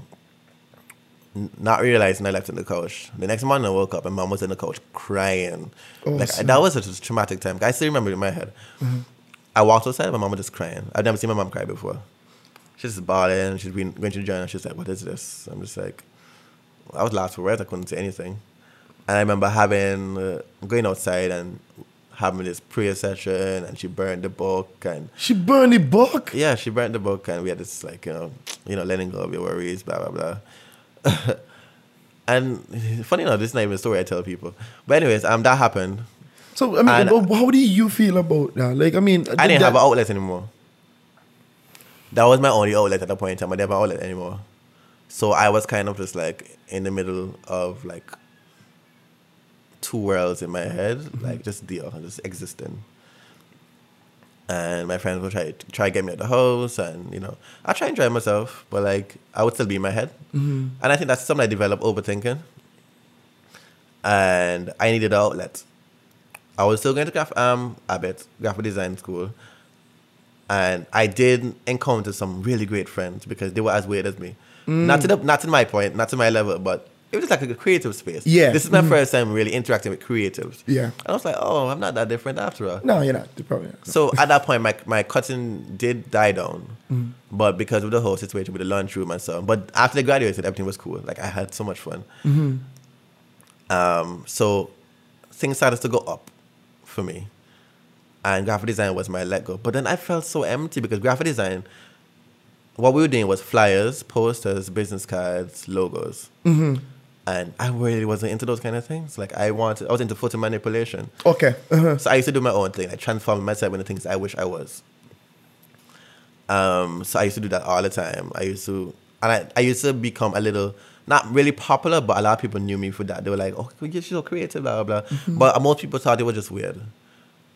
not realizing I left it on the couch. The next morning I woke up and mom was in the couch crying. Oh, like that was such a traumatic time. I still remember it in my head. Mm-hmm. I walked outside and my mom was just crying. I've never seen my mom cry before. She's just bawling. She's been going to the journal. She's like, "What is this?" I'm just like, I was lost for words. I couldn't say anything. And I remember having uh, going outside and having this prayer session, and she burned the book, and She burned the book. yeah, she burned the book, and we had this like you know, you know, letting go of your worries, blah blah blah. and funny enough, this is not even a story I tell people. But anyways, um, that happened. So I mean, And- how do you feel about that? Like, I mean, I didn't that, have an outlet anymore. That was my only outlet at that point in time. I didn't have an outlet anymore. So I was kind of just like in the middle of like two worlds in my head, like just deal, just existing. And my friends would try try to get me out the house, and you know, I try and enjoy myself, but like I would still be in my head. And I think that's something I developed overthinking. And I needed an outlet. I was still going to graph, um, Abbott, graphic design school. And I did encounter some really great friends because they were as weird as me. Mm. Not to the, not to my point, not to my level, but it was just like a creative space. Yeah. This is my mm-hmm. first time really interacting with creatives. Yeah. And I was like, oh, I'm not that different after all. No, you're not. You're probably not. So at that point, my, my cutting did die down, mm. but because of the whole situation with the lunchroom and so on. But after they graduated, everything was cool. Like I had so much fun. Mm-hmm. Um, so things started to go up for me, and graphic design was my let go. But then I felt so empty because graphic design, what we were doing was flyers, posters, business cards, logos. And I really wasn't into those kind of things. Like I wanted, I was into photo manipulation. Okay. Uh-huh. So I used to do my own thing, I transformed myself into things I wish I was. Um, so I used to do that all the time. I used to, and I, I used to become a little, not really popular, but a lot of people knew me for that. They were like, "Oh, you're so creative, blah blah." blah. But most people thought it was just weird.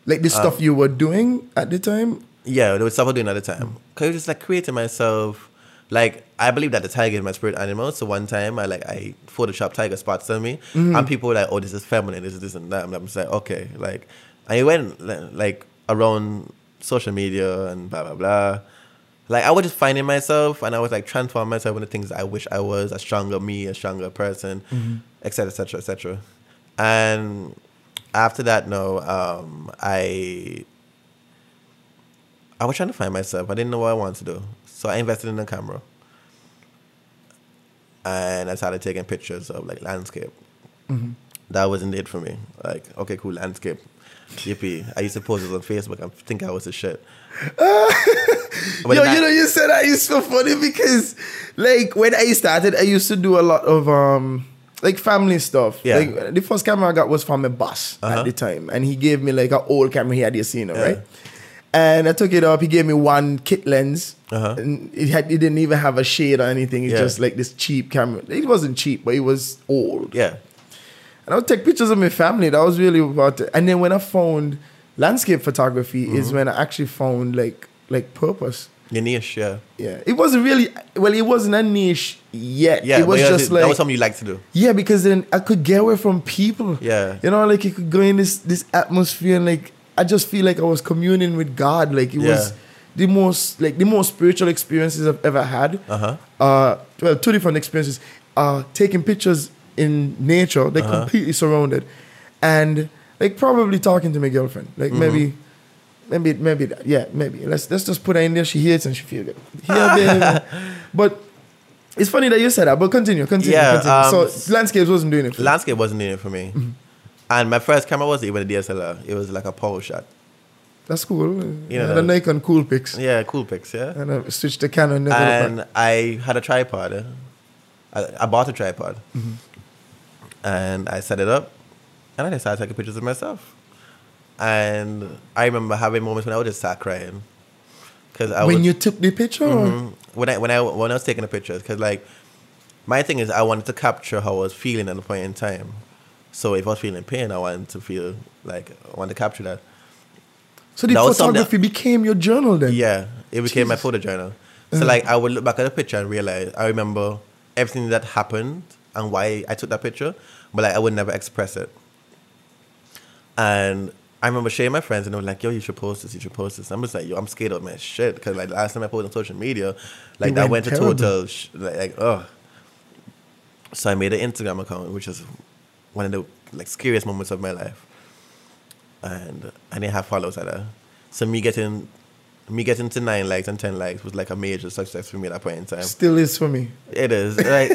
Like the stuff you were doing at the time. Yeah, there was stuff I was doing at the time. Mm. Cause I was just like creating myself. Like I believe that the tiger is my spirit animal. So one time I like I photoshopped tiger spots on me, mm-hmm. and people were like, "Oh, this is feminine. This is this and that." And I'm just like, "Okay." Like I went like around social media and blah blah blah. Like I was just finding myself, and I was like transforming myself into things I wish I was a stronger me, a stronger person, etc. etc. etc. And after that, no, um, I I was trying to find myself. I didn't know what I wanted to do. So I invested in a camera. And I started taking pictures of like landscape. That wasn't it for me. Like, okay, cool, landscape. Yippee. I used to post it on Facebook. I think I was a shit. But Yo, I- you know, you said that is so funny because, like, when I started, I used to do a lot of um, like family stuff. Yeah. Like the first camera I got was from a boss Uh-huh. at the time, and he gave me like an old camera he had you seen, Yeah. right? And I took it up. He gave me one kit lens, Uh-huh. and it had it didn't even have a shade or anything. It's Yeah. just like this cheap camera. It wasn't cheap, but it was old. yeah. And I would take pictures of my family. That was really about it. And then when I found landscape photography, is Mm-hmm. when I actually found like like purpose. Your niche, yeah. Yeah, it wasn't really well. It wasn't a niche yet. Yeah, it was just that like was something you like to do. yeah, because then I could get away from people. Yeah. you know, like you could go in this this atmosphere and like I just feel like I was communing with God. Like it Yeah. was the most like the most spiritual experiences I've ever had. Uh-huh. Uh, well, two different experiences. Uh, taking pictures in nature, like Uh-huh. completely surrounded, and like probably talking to my girlfriend. Like Mm-hmm. maybe, maybe, maybe that. Yeah, maybe. Let's let's just put her in there. She hears and she feels good. Yeah, but it's funny that you said that. But continue, continue, Yeah, continue. um, so landscapes wasn't doing it. Landscape wasn't doing it for me. Mm-hmm. And my first camera wasn't even a DSLR. It was like a PowerShot. That's cool. You know, the Nikon Coolpix. Yeah, Coolpix, yeah. And I switched to Canon. and. I had a tripod. I, I bought a tripod, Mm-hmm. and I set it up, and I decided to take pictures of myself. And I remember having moments when I would just start crying because I when would, you took the picture, Mhm. when I when I when I was taking the pictures because like my thing is I wanted to capture how I was feeling at the point in time. So if I was feeling pain, I wanted to feel like I wanted to capture that. so the that photography became your journal then. Yeah, it became my photo journal. Uh-huh. So like I would look back at the picture and realize I remember everything that happened and why I took that picture, but like I would never express it. And I remember sharing my friends and they were like, "Yo, you should post this. You should post this." I'm just like, "Yo, I'm scared of my shit," because like last time I posted on social media, like It that went went to total sh- like, like ugh. So I made an Instagram account, which is one of the like scariest moments of my life, and I didn't have followers at that. So me getting me getting to nine likes and ten likes was like a major success for me at that point in time. Still is for me. It is right.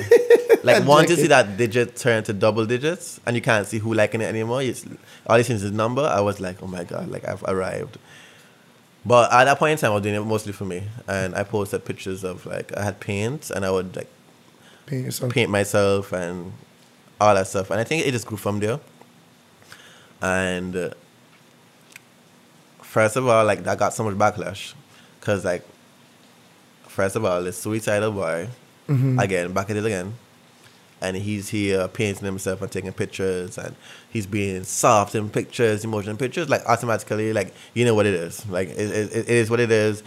like once you see that digit turn to double digits and you can't see who liking it anymore, it's, all you see is the number. I was like, oh my god, like I've arrived. But at that point in time, I was doing it mostly for me, and I posted pictures of like I had paint and I would like yourself. paint myself and all that stuff. And I think it just grew from there. And uh, first of all, like I got so much backlash because like first of all, this suicidal boy again back at it again, and he's here painting himself and taking pictures and he's being soft in pictures, emotional pictures. Like automatically, like you know what it is. Like it, it, it is what it is.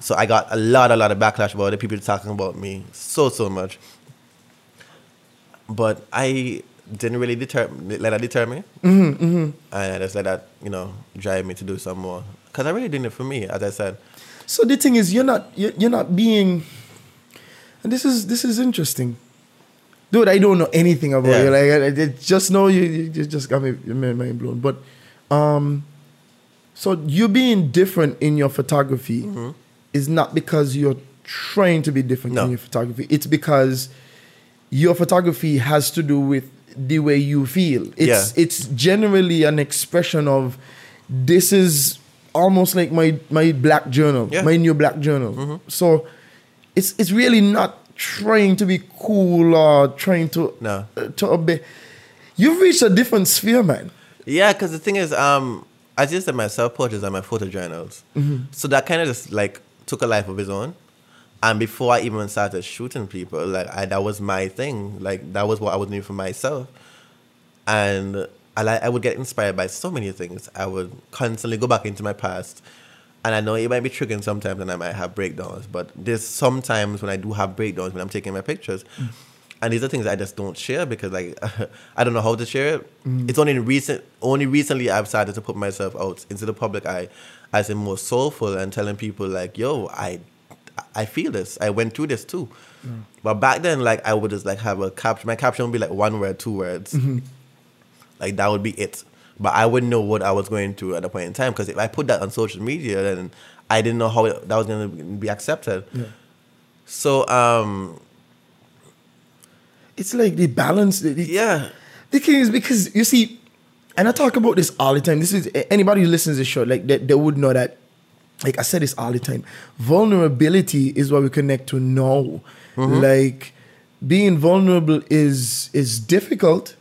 So I got a lot, a lot of backlash about it. People talking about me so, so much but I didn't really deter let that deter me, mm-hmm, and I just let that you know drive me to do some more because I really doing it for me, as I said. So the thing is, you're not you're, you're not being, and this is this is interesting, dude. I don't know anything about Yeah. you. Like I, I just know you, you just got me mind blown. But, um, so you being different in your photography is not because you're trying to be different No. in your photography. It's because your photography has to do with the way you feel. It's Yeah. it's generally an expression of this is almost like my my black journal, Yeah. my new black journal. So it's it's really not trying to be cool or trying to No. uh, to obey. You've reached a different sphere, man. Yeah, because the thing is, um, I just said my self portraits and my photo journals, so that kind of just like took a life of its own. And before I even started shooting people, like I, that was my thing. Like that was what I was doing for myself. And I like I would get inspired by so many things. I would constantly go back into my past. And I know it might be triggering sometimes and I might have breakdowns, but there's sometimes when I do have breakdowns when I'm taking my pictures. Mm. And these are things I just don't share because like I don't know how to share it. Mm. It's only in recent only recently I've started to put myself out into the public eye as a more soulful and telling people like, yo, I I feel this. I went through this too. But back then, like I would just like have a caption. My caption would be like one word, two words. Like that would be it. But I wouldn't know what I was going through at the point in time because if I put that on social media, then I didn't know how that was going to be accepted. So um, It's like the balance. The, the- yeah, The thing is because you see, and I talk about this all the time. This is anybody who listens to the show, like they, they would know that. Like I said this all the time. Vulnerability is what we connect to now. Like being vulnerable is is difficult.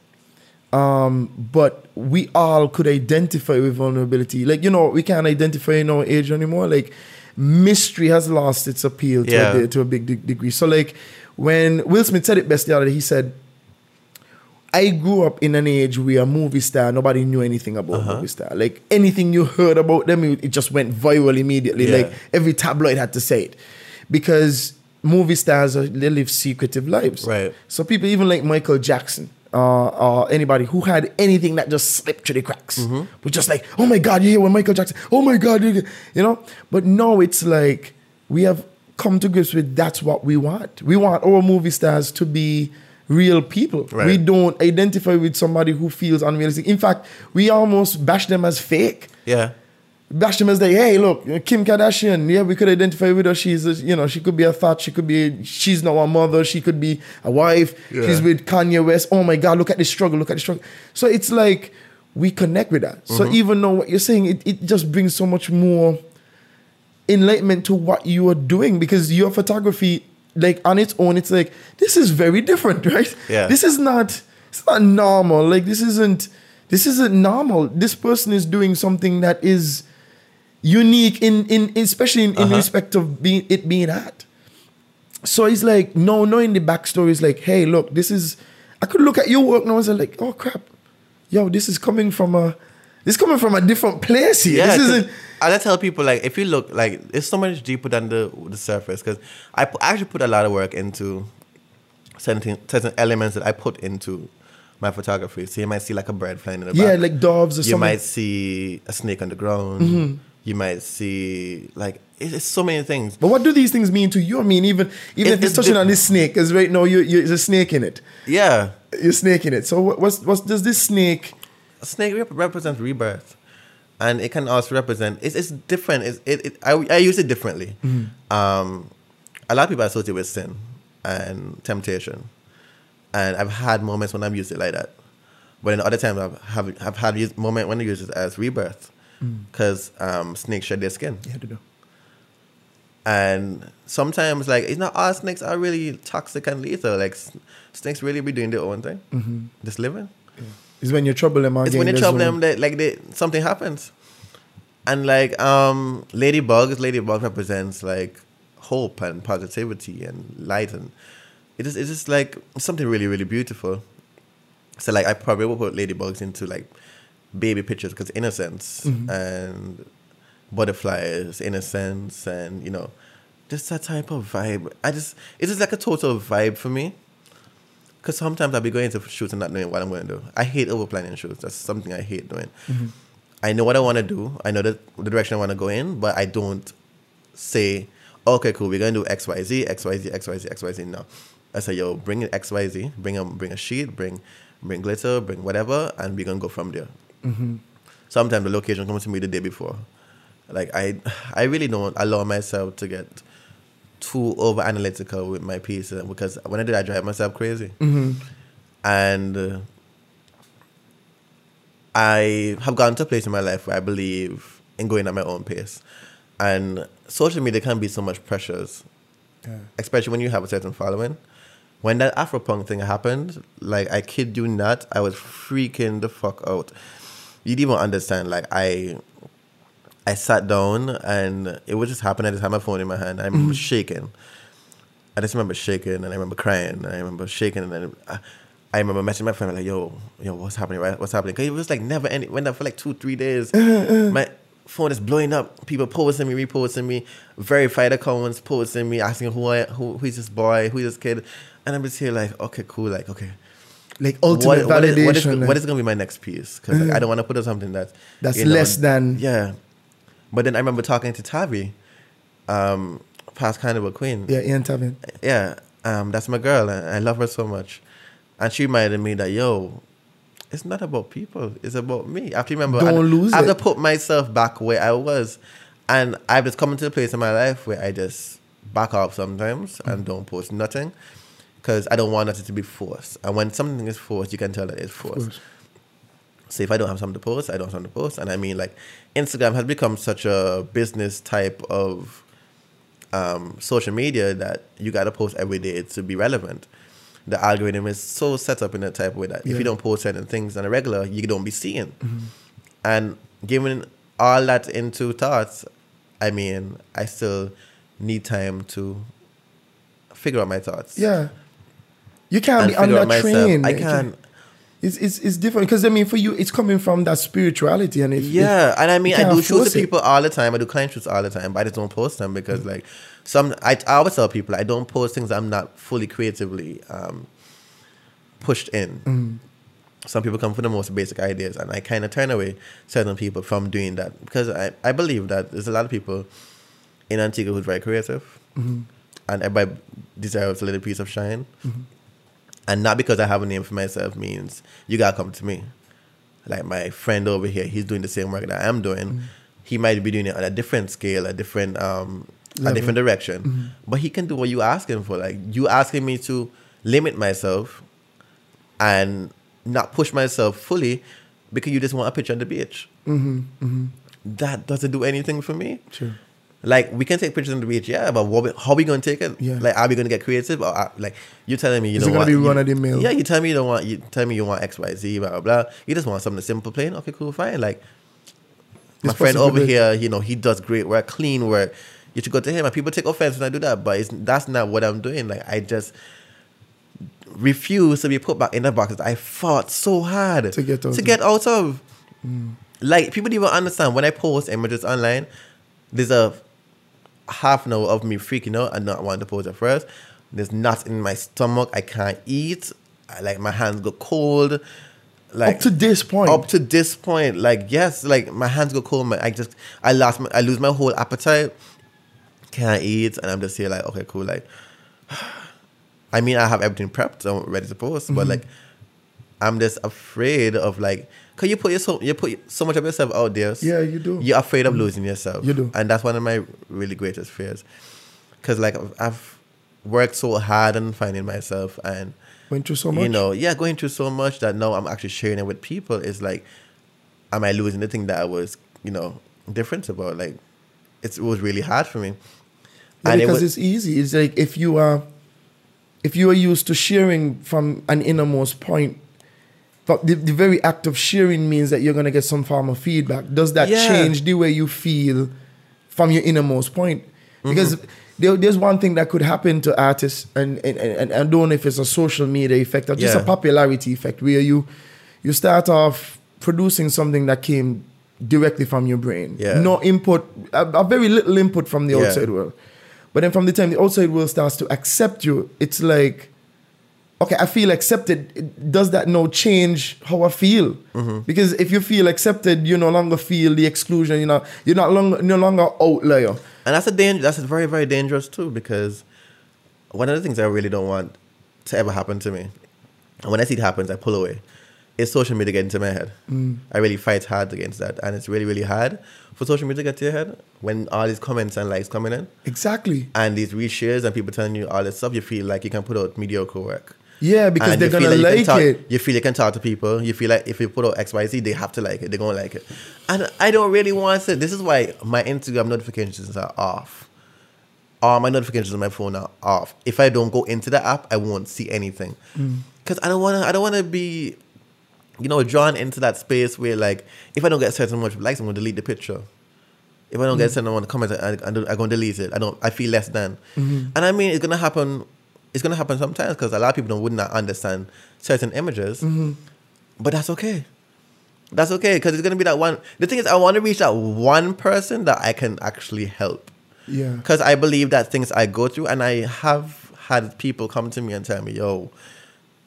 Um, but we all could identify with vulnerability. Like, you know, we can't identify in our age anymore. Like mystery has lost its appeal to, Yeah. a, to a big de- degree. So like when Will Smith said it best the other day, he said, I grew up in an age where a movie star, nobody knew anything about Uh-huh. movie star. Like anything you heard about them, it just went viral immediately. Yeah. Like every tabloid had to say it. Because movie stars, are, they live secretive lives. Right. So people even like Michael Jackson, uh, or anybody who had anything that just slipped through the cracks. Mm-hmm. We're just like, oh my God, you hear when Michael Jackson, oh my God, you you know? But no, it's like we have come to grips with that's what we want. We want our movie stars to be real people. Right. We don't identify with somebody who feels unrealistic. In fact, we almost bash them as fake Yeah. bash them as like, hey, look, Kim Kardashian, yeah, we could identify with her. She's, a, you know, she could be a thought. She could be, she's not a mother. She could be a wife. Yeah. She's with Kanye West. Oh my God, look at the struggle. Look at the struggle. So it's like we connect with that. So Mm-hmm. even though what you're saying, it, it just brings so much more enlightenment to what you are doing because your photography, like on its own, it's like this is very different, right? Yeah. This is not. It's not normal. Like this isn't. This isn't normal. This person is doing something that is unique in in especially in, in Uh-huh. respect of being it being art. So it's like no, knowing the backstory is like, hey, look, this is. I could look at your work now and say like, oh crap, yo, this is coming from a, this is coming from a different place here. Yeah, this isn't. I tell people like if you look like it's so much deeper than the the surface because I, I actually put a lot of work into certain certain elements that I put into my photography. So you might see like a bird flying in the Yeah, back. like doves or you something. You might see a snake on the ground. Mm-hmm. You might see like it's, it's so many things. But what do these things mean to you? I mean, even even It- if it's touching on this snake, because right now you you there's a snake in it. Yeah, You're snake in it. So what, what's what's does this snake? a snake rep- represents rebirth, and it can also represent. It's, it's different. It's, it, it I, I use it differently. Um, a lot of people associate with sin and temptation, and I've had moments when I've used it like that. But in other times, I've have I've had use, moment when I use it as rebirth, because um, snakes shed their skin. Yeah, don't know. And sometimes, like, it's not all snakes are really toxic and lethal. Like, snakes really be doing their own thing, just living. It's when you trouble them. It's when you trouble them that like they something happens. And like um Ladybugs, Ladybug represents like hope and positivity and light and it is it's just like something really, really beautiful. So like I probably will put ladybugs into like baby pictures because innocence and butterflies, innocence and you know, just that type of vibe. I just it's like a total vibe for me. Because sometimes I'll be going to shoots and not knowing what I'm going to do. I hate over planning shoots. That's something I hate doing. Mm-hmm. I know what I want to do. I know the, the direction I want to go in, but I don't say, okay, cool, we're going to do X, Y, Z, X, Y, Z, X, Y, Z, X, Y, Z. No. I say, yo, bring in X, Y, Z, bring a, bring a sheet, bring, bring glitter, bring whatever, and we're going to go from there. Mm-hmm. Sometimes the location comes to me the day before. Like, I, I really don't allow myself to get too over analytical with my pieces because when I do, I drive myself crazy. And uh, I have gotten to a place in my life where I believe in going at my own pace. And social media can be so much pressures, especially when you have a certain following. When that Afropunk thing happened, like I kid you not, I was freaking the fuck out. You didn't even understand. Like I, I sat down and it was just happening. I just had my phone in my hand. I remember mm-hmm. shaking. I just remember shaking and I remember crying. I remember shaking and then I, I remember messaging my friend like, "Yo, yo, what's happening? Right? What's happening?" Because it was like never ending. Went up for like two, three days. my phone is blowing up. People posting me, reposting me, verified accounts posting me, asking who I, who, who is this boy, who is this kid, and I'm just here like, okay, cool, like, okay. like ultimate what is, validation. what is, like- what is gonna be my next piece? Because like, I don't want to put up something that That's you know, less than- yeah. But then I remember talking to Tavi, um, past Carnival Queen yeah, Ian Tavin. yeah, um, that's my girl, and I love her so much. And she reminded me that yo, it's not about people; it's about me. I have to remember. Don't I, lose I have it. to put myself back where I was, and I've just come to a place in my life where I just back off sometimes Mm-hmm. and don't post nothing because I don't want nothing to be forced. And when something is forced, you can tell that it's forced. So if I don't have something to post, I don't have something to post. And I mean, like, Instagram has become such a business type of um, social media that you got to post every day to be relevant. The algorithm is so set up in a type of way that if you don't post certain things on a regular, you don't be seen. And given all that into thoughts, I mean, I still need time to figure out my thoughts. Yeah, you can't be under trained. I can't. It's, it's, it's different because I mean for you it's coming from that spirituality and if Yeah, and I mean, I do with it. people all the time. I do client shoots all the time, but I just don't post them because, mm. like, some I, I always tell people I don't post things I'm not fully creatively um, pushed in. Mm. Some people come for the most basic ideas, and I kind of turn away certain people from doing that because I, I believe that there's a lot of people in Antigua who's very creative, mm-hmm. and everybody deserves a little piece of shine. Mm-hmm. And not because I have a name for myself means you gotta come to me. Like my friend over here, he's doing the same work that I'm doing. Mm-hmm. He might be doing it on a different scale, a different um, a different direction, mm-hmm. but he can do what you asking for. Like you asking me to limit myself and not push myself fully because you just want a picture on the beach. Mm-hmm. That doesn't do anything for me. Sure. Like we can take pictures on the beach, yeah, but what we, how we gonna take it? Yeah. Like, are we gonna get creative? Or uh, like you telling me you Is don't gonna want be you- run-of-the-mill? Yeah, you tell me you don't want you tell me you want X Y Z blah blah blah. You just want something simple, plain. Okay, cool, fine. Like my This friend over here, you know, he does great work, clean work. You should go to him. And people take offense when I do that, but it's, that's not what I'm doing. Like I just refuse to be put back in the box that I fought so hard To get out to of. get out of. Like people don't even understand when I post images online. There's a half an hour of me freaking out and not wanting to post at first. There's knots in my stomach. I can't eat. I, like my hands go cold. Like Up to this point. Up to this point, like yes, like my hands go cold. My, I just I lost my, I lose my whole appetite. Can't eat, and I'm just here like okay, cool. Like I mean, I have everything prepped. I'm ready to post, Mm-hmm. but like I'm just afraid of like, cause you put yourself you put so much of yourself out there. Yeah, you do. You're afraid of losing yourself. You do. and that's one of my really greatest fears. Cause like I've- worked so hard on finding myself, and Went through so much. you know, yeah, going through so much that now I'm actually sharing it with people. Is like, am I losing the thing that I was, you know, different about? Like, it's, it was really hard for me. Yeah, And it was- it's easy. It's like if you are, if you are used to sharing from an innermost point, but the, the very act of sharing means that you're gonna get some form of feedback. Does that Yeah. change the way you feel from your innermost point? Because Mm-hmm. there, there's one thing that could happen to artists, and and, and, and I don't know if it's a social media effect or just Yeah. a popularity effect, where you you start off producing something that came directly from your brain. Yeah. No input, a, a very little input from the outside world. But then from the time the outside world starts to accept you, it's like, okay, I feel accepted. Does that now change how I feel? Mm-hmm. Because if you feel accepted, you no longer feel the exclusion. You know, you're not longer no longer outlier. And that's a danger. That's very, very dangerous too, because one of the things I really don't want to ever happen to me, and when I see it happens, I pull away. Is social media getting into my head? I really fight hard against that, and it's really, really hard for social media to get to your head when all these comments and likes coming in, Exactly. and these reshares and people telling you all this stuff. You feel like you can put out mediocre work. Yeah, because And they're gonna you like talk- it. You feel you can talk to people. You feel like if you put out X, Y, Z, they have to like it. They're gonna like it. And I don't really want it. This is why my Instagram notifications are off. All my notifications on my phone are off. If I don't go into the app, I won't see anything. Mm. Cause I don't wanna. I don't wanna be, you know, drawn into that space where like if I don't get a certain much likes, I'm gonna delete the picture. If I don't Mm. get certain amount of comments, I, I, I'm gonna delete it. I don't. I feel less than. Mm-hmm. And I mean, it's gonna happen. It's gonna happen sometimes because a lot of people would not understand certain images. Mm-hmm. But that's okay. That's okay because it's gonna be that one. The thing is, I want to reach that one person that I can actually help. Yeah. Because I believe that things I go through, and I have had people come to me and tell me, "Yo,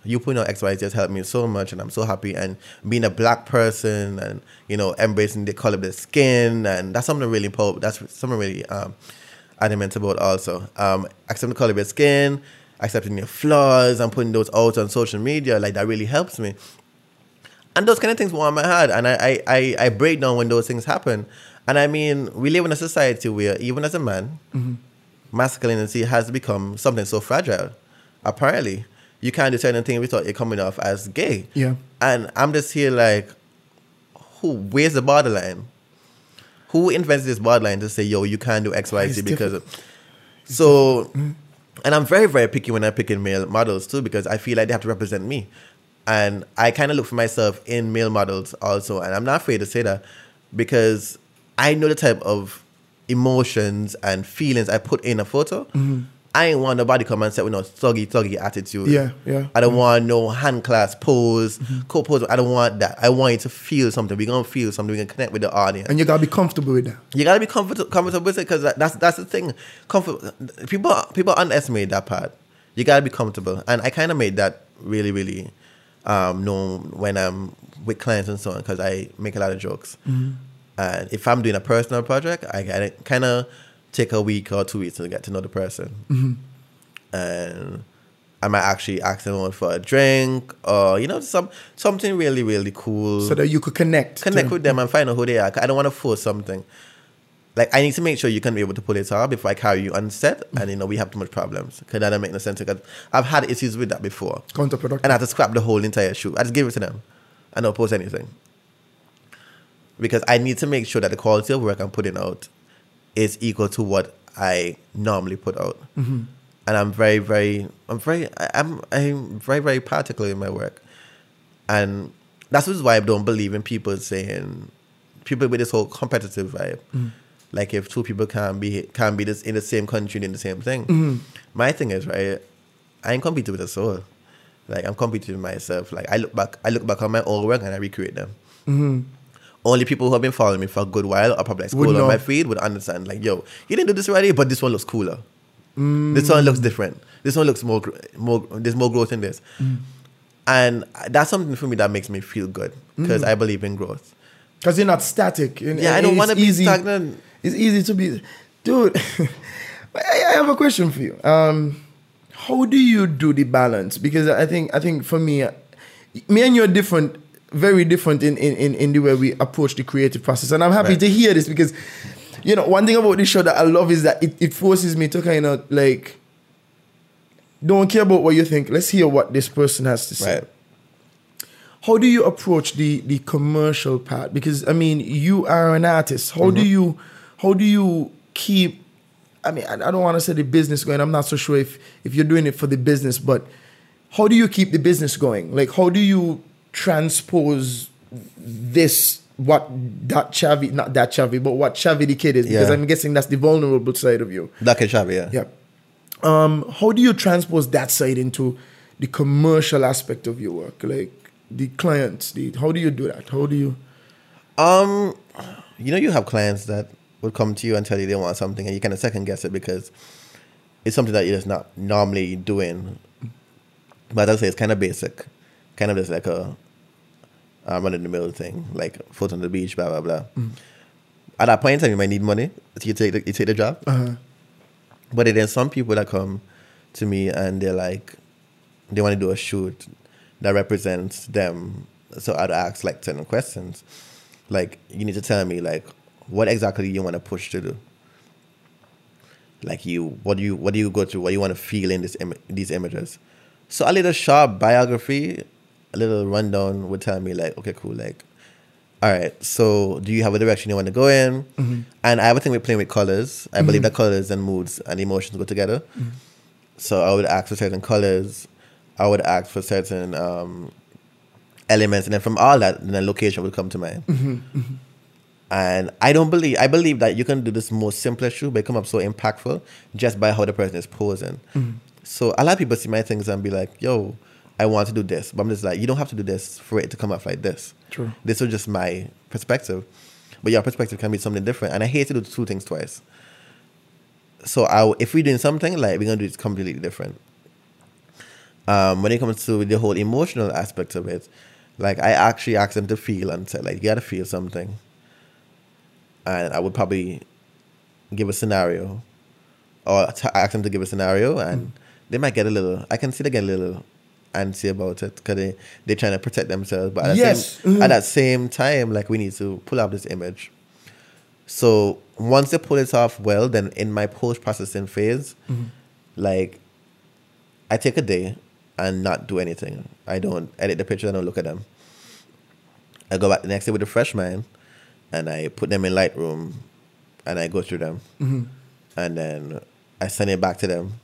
you putting on X, Y, Z has helped me so much, and I'm so happy." And being a black person, and you know, embracing the color of the skin, and that's something really important. That's something really um, adamant about. Also, um, accepting the color of your skin, accepting your flaws, and putting those out on social media, like that really helps me. And those kind of things were on my head and I, I, I, I break down when those things happen. And i mean we live in a society where even as a man mm-hmm. masculinity has become something so fragile apparently. You can't do certain things without it coming off as gay. Yeah. and i'm just here like who where's the borderline? Who invents this borderline to say yo you can't do x y z because of so mm-hmm. And i'm very very picky when i pick in male models too because i feel like they have to represent me. And i kind of look for myself in male models also and i'm not afraid to say that because i know the type of emotions and feelings i put in a photo mm-hmm. I ain't want nobody come and say with no thuggy thuggy attitude Yeah, yeah. i don't mm. want no hand clasp pose mm-hmm. co-pose i don't want that i want you to feel something we're gonna feel something we can connect with the audience And you gotta be comfortable with that. you gotta be comfortable, comfortable with it because that's that's the thing. Comfort. People people underestimate that part. You gotta be comfortable, and I kind of made that really really um, know when I'm with clients and so on because I make a lot of jokes. Mm-hmm. And if I'm doing a personal project, I gotta kind of take a week or two weeks to get to know the person. Mm-hmm. And I might actually ask them for a drink or you know some something really really cool So that you could connect. connect to- with them and find out who they are. I don't want to force something. Like I need to make sure you can be able to pull it off before I carry you on set, mm-hmm. and you know we have too much problems. Cause that don't make no sense. Because I've had issues with that before, Counterproductive. and I had to scrap the whole entire shoot. I just give it to them, and don't post anything. Because I need to make sure that the quality of work I'm putting out is equal to what I normally put out. Mm-hmm. And I'm very, very, I'm very, I'm, I'm very, very particular in my work. And that's why I don't believe in people saying, people with this whole competitive vibe. Mm-hmm. Like if two people can be can be this in the same country doing the same thing. Mm-hmm. My thing is right, I ain't competing with a soul. Like I'm competing with myself. Like I look back, I look back on my old work and I recreate them. Only people who have been following me for a good while or probably like Would scroll on my feed would understand. Like, yo, you didn't do this already, but this one looks cooler. Mm. This one looks different. This one looks more, more. There's more growth in this, mm. and that's something for me that makes me feel good because mm. I believe in growth. Because you're not static. And- Yeah, I don't wanna be stagnant. It's easy to be, dude. I I have a question for you. Um, how do you do the balance? Because I think I think for me, me and you are different, very different in in, in, in the way we approach the creative process. And I'm happy Right. to hear this because, you know, one thing about this show that I love is that it, it forces me to kind of like. Don't care about what you think. Let's hear what this person has to say Right. how do you approach the the commercial part because i mean you are an artist how do mm-hmm. you how do you keep i mean i, I don't want to say the business going i'm not so sure if if you're doing it for the business but how do you keep the business going like how do you transpose this what that chavi not that chavi but what chavi the kid is because Yeah. i'm guessing that's the vulnerable side of you That can shabby, yeah. yeah. Um, how do you transpose that side into the commercial aspect of your work? Like the clients, the how do you do that? How do you Um, you know, you have clients that would come to you and tell you they want something, and you kind of second guess it because it's something that you're just not normally doing. But I'll say it's kind of basic, kind of just like a um, run in the mill thing, like foot on the beach, blah blah blah. At that point in time, you might need money, so you take the, you take the job. But then there's some people that come to me and they're like, they want to do a shoot that represents them. So I'd ask like certain questions, like you need to tell me like what exactly you want to push to do. Like you, what do you, what do you go through? What do you want to feel in this Im- these images? So a little short biography, a little rundown would tell me like, okay, cool, like all right, so do you have a direction you want to go in? Mm-hmm. And I have a thing with playing with colors. I believe mm-hmm. that colors and moods and emotions go together. Mm-hmm. So I would ask for certain colors. I would ask for certain um, elements, and then from all that, then the location would come to mind. And I don't believe I believe that you can do this most simplest shoot, but it come up so impactful just by how the person is posing. So a lot of people see my things and be like, "Yo, I want to do this," but I'm just like, "You don't have to do this for it to come off like this." True. This is just my perspective, but your perspective can be something different, and I hate to do two things twice. So I, if we're doing something like we're gonna do it completely different. Um, when it comes to the whole emotional aspect of it, like I actually ask them to feel and say like you gotta feel something, and I would probably give a scenario, or t- ask them to give a scenario, and they might get a little. I can see they get a little antsy about it because they they're trying to protect themselves, but at, the Yes. same, at that same time, like we need to pull up this image. So once they pull it off well, then in my post processing phase, mm-hmm. like I take a day and not do anything. I don't edit the picture. I don't look at them. I go back the next day with a fresh mind, and I put them in Lightroom, and I go through them, mm-hmm. and then I send it back to them.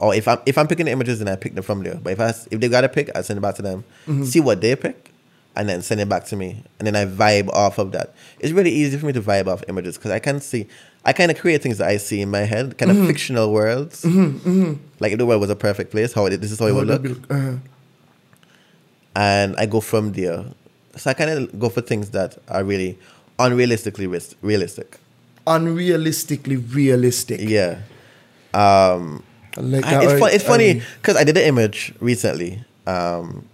Or if I'm if I'm picking the images, then I pick them from there. But if I if they got to pick, I send it back to them, see what they pick, and then send it back to me, and then I vibe off of that. It's really easy for me to vibe off images because I can see. I kind of create things that I see in my head, kind of fictional worlds. Like if the world was a perfect place, how it, this is how it would look Uh, and I go from there. So I kind of go for things that are really unrealistically realistic. unrealistically realistic. Yeah. Um, like I- it's, fu- I- it's funny because I did an image recently. Um,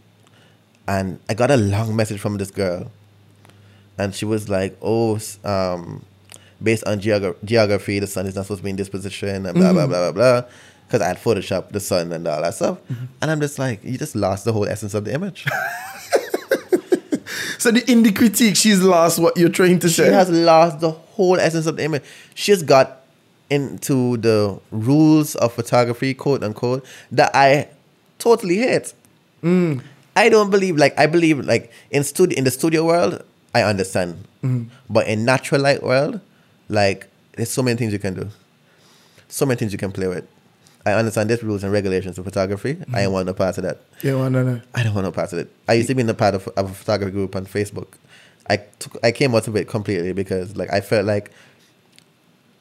and I got a long message from this girl, and she was like, "Oh, um, based on geogra- geography, the sun is not supposed to be in this position, and blah blah blah blah blah." Because I had photoshopped the sun and all that stuff, and I'm just like, you just lost the whole essence of the image. So the, in the critique, she's lost what you're trying to she say. She has lost the whole essence of the image. She's got into the rules of photography, quote unquote, that I totally hate. I don't believe like I believe like in studio in the studio world, I understand. But in natural light world, like there's so many things you can do. So many things you can play with. I understand there's rules and regulations of photography. I don't want no part of that. yeah, well, no, no. I don't want no part of it. I used to be in the part of, of a photography group on Facebook. I took, I came out of it completely because like I felt like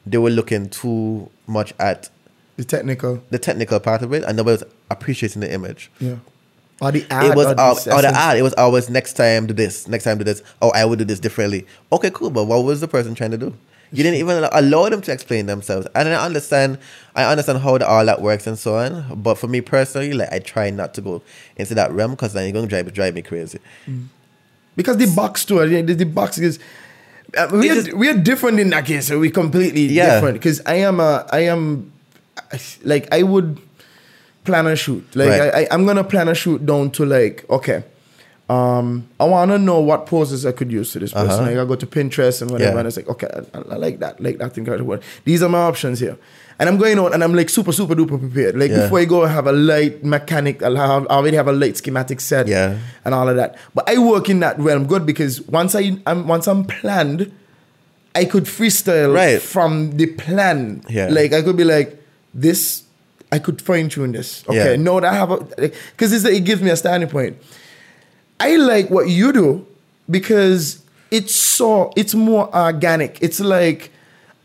they were looking too much at The technical, the technical part of it and nobody was appreciating the image. yeah. Or the ad. it was or the al- or the ad. It was always next time do this, next time do this. Oh, I would do this differently. Okay, cool. But what was the person trying to do? You didn't even allow them to explain themselves. And I understand, I understand how the, all that works and so on. But for me personally, like I try not to go into that realm because then you're going to drive drive me crazy. Mm. Because the box to it, the, the box is. Uh, we, are, is- we are different in that case. So we completely Yeah. different. Because I am a, I am, like I would plan a shoot. Like Right. I, I, I'm gonna plan a shoot down to like okay, um, I want to know what poses I could use to this person. Uh-huh. Like I go to Pinterest and whatever, Yeah. and it's like okay, I, I like that, like that thing. These are my options here. And I'm going out and I'm like super, super duper prepared. Like Yeah. before I go, I have a light mechanic, I'll have, I already have a light schematic set Yeah. and all of that. But I work in that realm good because once I I'm once I'm planned, I could freestyle Right. from the plan. Yeah. Like I could be like, this, I could fine tune this. Okay, Yeah. no, that I have a because it gives me a standing point. I like what you do because it's so it's more organic. It's like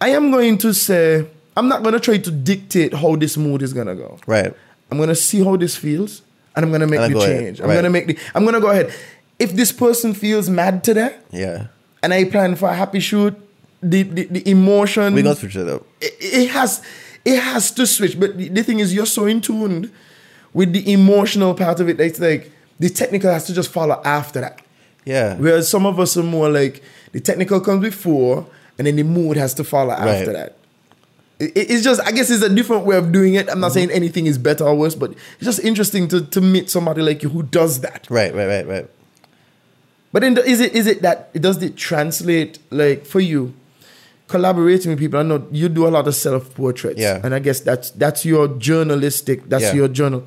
I am going to say I'm not gonna try to dictate how this mood is gonna go. Right. I'm gonna see how this feels, and I'm gonna make And the go ahead, change. I'm right. gonna make the. I'm gonna go ahead. If this person feels mad today, Yeah. and I plan for a happy shoot, the the, the emotion going to switch it up. it, it has it has to switch. But the, the thing is, you're so in tune with the emotional part of it. It's like the technical has to just follow after that. Yeah. Whereas some of us are more like the technical comes before, and then the mood has to follow after that. It- it- it's just, I guess, it's a different way of doing it. I'm not saying anything is better or worse, but it's just interesting to to meet somebody like you who does that. Right, right, right, right. But then, is it is it that it does it translate like for you? Collaborating with people, I know you do a lot of self portraits, Yeah. and I guess that's that's your journalistic, that's Yeah. your journal.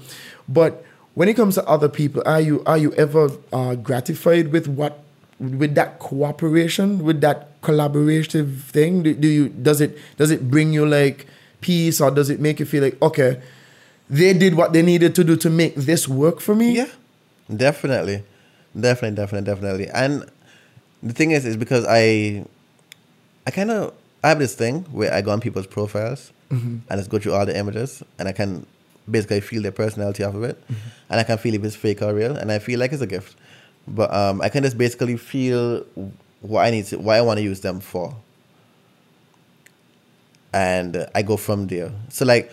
But when it comes to other people, are you are you ever uh, gratified with what with that cooperation, with that collaborative thing? Do, do you does it does it bring you like peace, or does it make you feel like okay, they did what they needed to do to make this work for me? Yeah, definitely, definitely, definitely, definitely. And the thing is, is because I, I kind of I have this thing where I go on people's profiles and just go through all the images, and I can basically feel their personality off of it, and I can feel if it's fake or real, and I feel like it's a gift. But um, I can just basically feel what I need to, what I want to use them for, and I go from there. So like,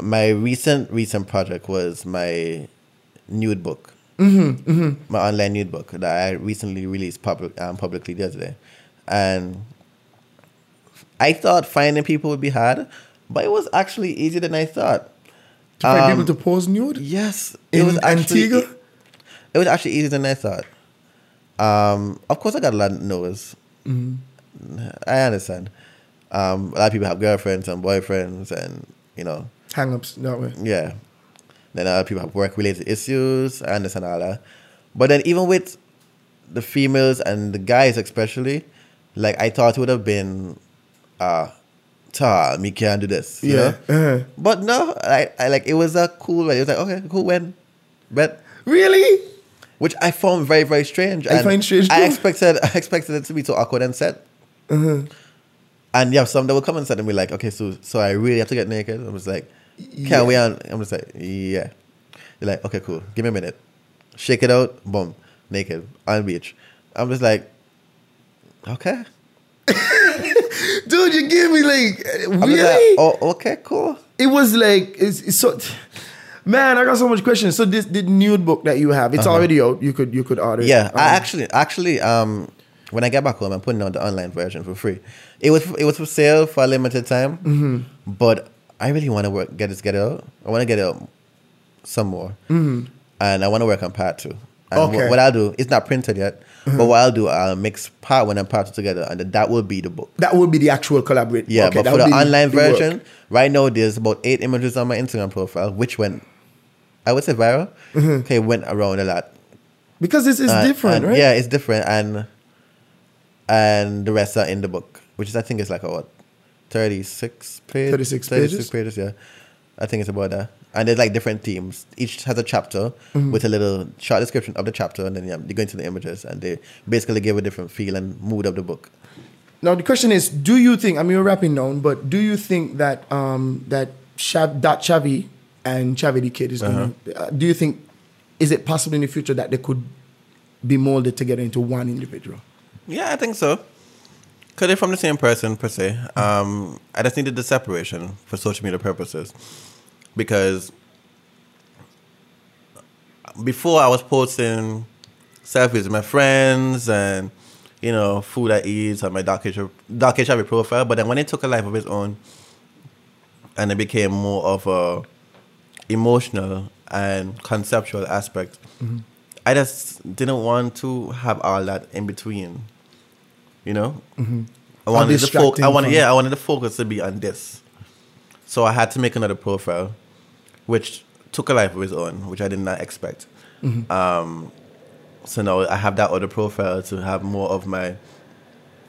my recent recent project was my nude book my online nude book that I recently released public um, publicly the other day, and I thought finding people would be hard, but it was actually easier than I thought. To find Um, people to pose nude Yes, it was actually Antigua. it was actually easier than I thought. Um, of course, I got a lot of no's. I understand. Um, a lot of people have girlfriends and boyfriends, and you know, Hang-ups that way. yeah. Then other people have work related issues. I understand all that. But then even with the females and the guys especially, like I thought it would have been uh ta, me can't do this. You Yeah. Know? uh-huh. But no, I, I like it was a cool way. It was like, okay, cool when. But Really? Which I found very, very strange. I And find strange I too. expected I expected it to be so awkward and set. Uh-huh. And yeah, some that would come and set and be like, okay, so so I really have to get naked. I was like, can we? On? I'm just like, yeah. They're like, okay, cool. Give me a minute. Shake it out. Boom. Naked on the beach. I'm just like, okay. Dude, you give me like really? like, oh, okay, cool. It was like it's, it's so. Man, I got so much questions. So this the nude book that you have, it's already out. You could you could order. it. Uh-huh. Yeah, I Um, actually, actually, um, when I get back home, I'm putting out the online version for free. It was it was for sale for a limited time, Mm-hmm. but I really want to work get this get out. I want to get it out some more, and I want to work on part two. And Mm-hmm. Okay. Mm-hmm. what, what I'll do, it's not printed yet, but what I'll do, I'll mix part one and part two together, and that will be the book. that will be the actual collaborate. Yeah, Okay, but that for the online the version, right now there's about eight images on my Instagram profile, which went, I would say viral. Okay, went around a lot. because it's, is Uh, different, and- right? Yeah, it's different, and and the rest are in the book, which is I think it's like a what, thirty six pages. 36 pages? pages. Yeah, I think it's about that. And there's like different themes. Each has a chapter Mm-hmm. with a little short description of the chapter, and then yeah, they go into the images, and they basically give a different feel and mood of the book. Now the question is, do you think? I mean, we're wrapping down, but do you think that um that that Chavi and Chavi the kid is going to? Uh-huh. Uh, do you think is it possible in the future that they could be molded together into one individual? Yeah, I think so. Cause they're from the same person per se. Um, I just needed the separation for social media purposes, because before I was posting selfies with my friends and you know food I eat on my dark H- dark HIV profile, but then when it took a life of its own, and it became more of a emotional and conceptual aspect, mm-hmm. I just didn't want to have all that in between. You know, mm-hmm. I wanted the fo- I wanted yeah, I wanted the focus to be on this. So I had to make another profile, which took a life of its own, which I did not expect. Mm-hmm. Um, so now I have that other profile to have more of my,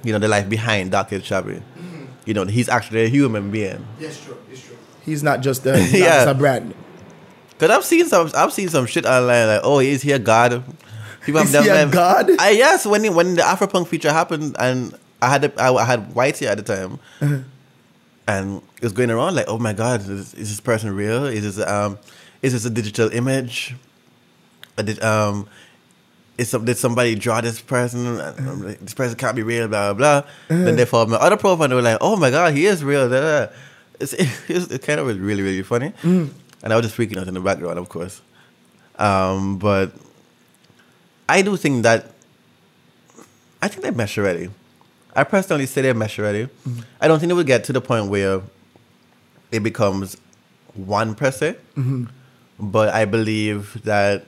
you know, the life behind Dark Age Shabby. You know, he's actually a human being. Yes, true. It's true. He's not just a, he's not just a brand. Cause I've seen some, I've seen some shit online like, oh, is he a god? People Is he a god? I yes, when it- when the Afropunk feature happened, and I had a, I, I had Whitey at the time, Uh-huh. and it was going around like, oh my god, is, is this person real? Is this um, is this a digital image? Did um, is some, did somebody draw this person? And I'm like, this person can't be real, blah blah. blah. Uh-huh. Then they found my other profile, and they were like, oh my god, he is real. blah, blah. It's, it's, it kind of was really really funny, Mm. And I was just freaking out in the background, of course. Um, but I do think that I think they mesh already. I personally say they mesh already. I don't think they will get to the point where it becomes one per se, but I believe that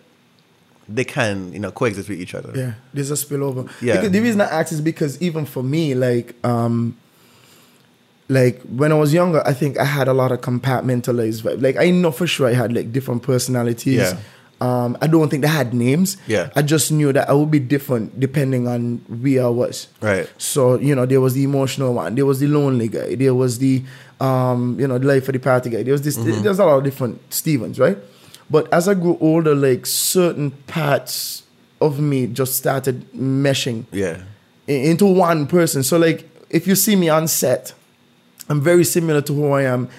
they can, you know, coexist with each other. Yeah, there's a spillover. Yeah. Because the reason I ask is because even for me, like, um, like when I was younger, I think I had a lot of compartmentalized vibe. Like I know for sure I had like different personalities. Yeah. Um, I don't think they had names. Yeah. I just knew that I would be different depending on where I was. Right. So, you know, there was the emotional one, there was the lonely guy, there was the um, you know, the life of the party guy. There was this Mm-hmm. there's a lot of different Stevens, right? But as I grew older, like certain parts of me just started meshing Yeah. into one person. So like if you see me on set, I'm very similar to who I am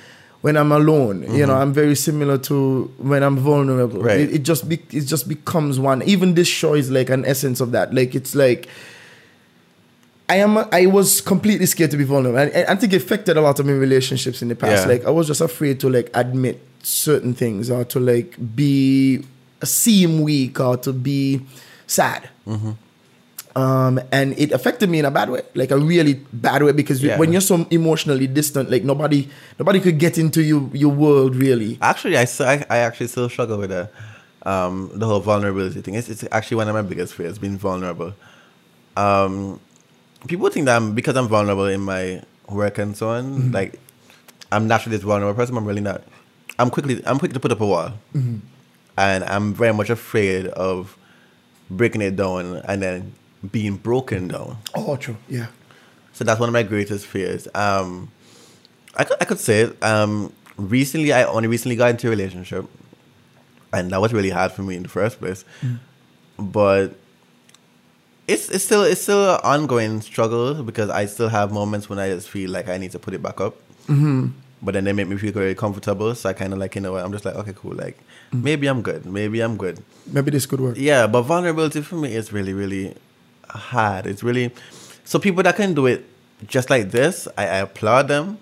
when I'm alone. You know, I'm very similar to when I'm vulnerable. Mm-hmm. Right. It, it just be, it just becomes one. Even this show is like an essence of that. Like it's like I am. I was completely scared to be vulnerable, and I, I think it affected a lot of my relationships in the past. Yeah. Like I was just afraid to like admit certain things or to like be seem weak or to be sad. Mm-hmm. Um, and it affected me in a bad way, like a really bad way, because Yeah. when you're so emotionally distant, like nobody, nobody could get into your your world really. Actually, I, I, actually still struggle with the, um, the whole vulnerability thing. It's, it's actually one of my biggest fears, being vulnerable. Um, people think that I'm, because I'm vulnerable in my work and so on, like, I'm naturally this vulnerable person, but I'm really not. I'm quickly, I'm quick to put up a wall. And I'm very much afraid of breaking it down and then being broken down. Oh, true. Yeah. So that's one of my greatest fears. Um, I could, I could say it. Um, recently, I only recently got into a relationship, and that was really hard for me in the first place. But it's it's still it's still an ongoing struggle because I still have moments when I just feel like I need to put it back up. Mm-hmm. But then they make me feel very comfortable, so I kind of like you know what, I'm just like okay cool like maybe I'm good, maybe I'm good. Maybe this could work. Yeah, but vulnerability for me is really, really hard. It's really so people that can do it just like this, I, I applaud them.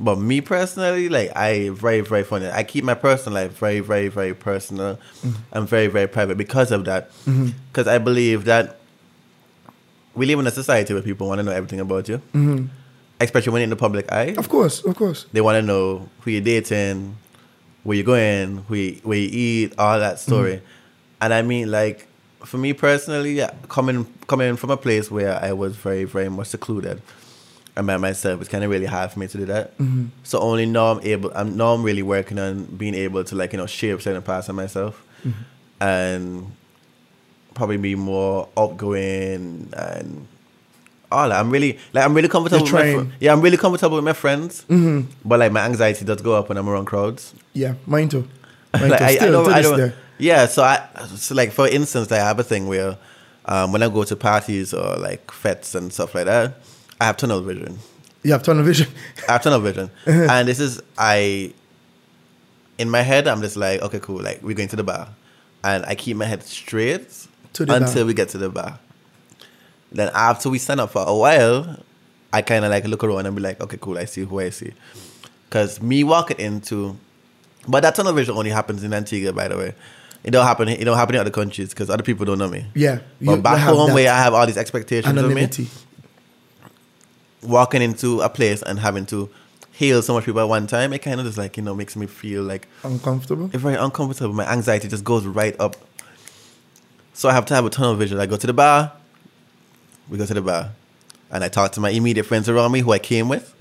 But me personally, like I very very funny. I keep my personal life very very very personal mm-hmm. and very very private because of that. Mm-hmm. Because I believe that we live in a society where people want to know everything about you, mm-hmm. especially when you're in the public eye. Of course, of course. They want to know who you're dating, where you're going, who you, where you eat, all that story. And I mean, like for me personally, coming coming from a place where I was very very much secluded and by myself, it's kind of really hard for me to do that. Mm-hmm. So only now I'm able. I'm now I'm really working on being able to like you know shape certain parts of myself, mm-hmm. and probably be more outgoing and all that. I'm really like I'm really comfortable. With my fr- yeah, I'm really comfortable with my friends. Mm-hmm. But like my anxiety does go up when I'm around crowds. Yeah, mine too. Mine like too. I, I Still, don't, to I don't. Yeah, so I so like for instance, I have a thing where um, when I go to parties or like fetes and stuff like that, I have tunnel vision. You have tunnel vision. I have tunnel vision, and this is I. In my head, I'm just like, okay, cool. Like we're going to the bar, and I keep my head straight To the until bar. we get to the bar. Then after we stand up for a while, I kind of like look around and be like, okay, cool. I see who I see, because me walking into, but that tunnel vision only happens in Antigua, by the way. It don't happen. It don't happen in other countries because other people don't know me. Yeah, but back home where I have all these expectations of me walking into a place and having to hail so much people at one time, it kind of just like, you know, makes me feel like Uncomfortable. it's very uncomfortable. My anxiety just goes right up. So I have to have a tunnel vision. I go to the bar, we go to the bar, and I talk to my immediate friends around me who I came with.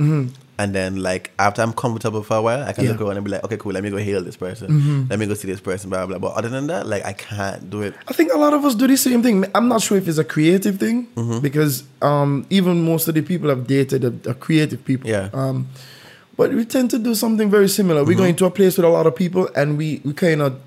And then, like, after I'm comfortable for a while, I can Yeah. look around and be like, okay, cool, let me go heal this person. Let me go see this person, blah, blah, blah. But other than that, like, I can't do it. I think a lot of us do the same thing. I'm not sure if it's a creative thing Mm-hmm. because um, even most of the people I've dated are, are creative people. Yeah. Mm-hmm. Um, but we tend to do something very similar. We go into a place with a lot of people and we, we kind of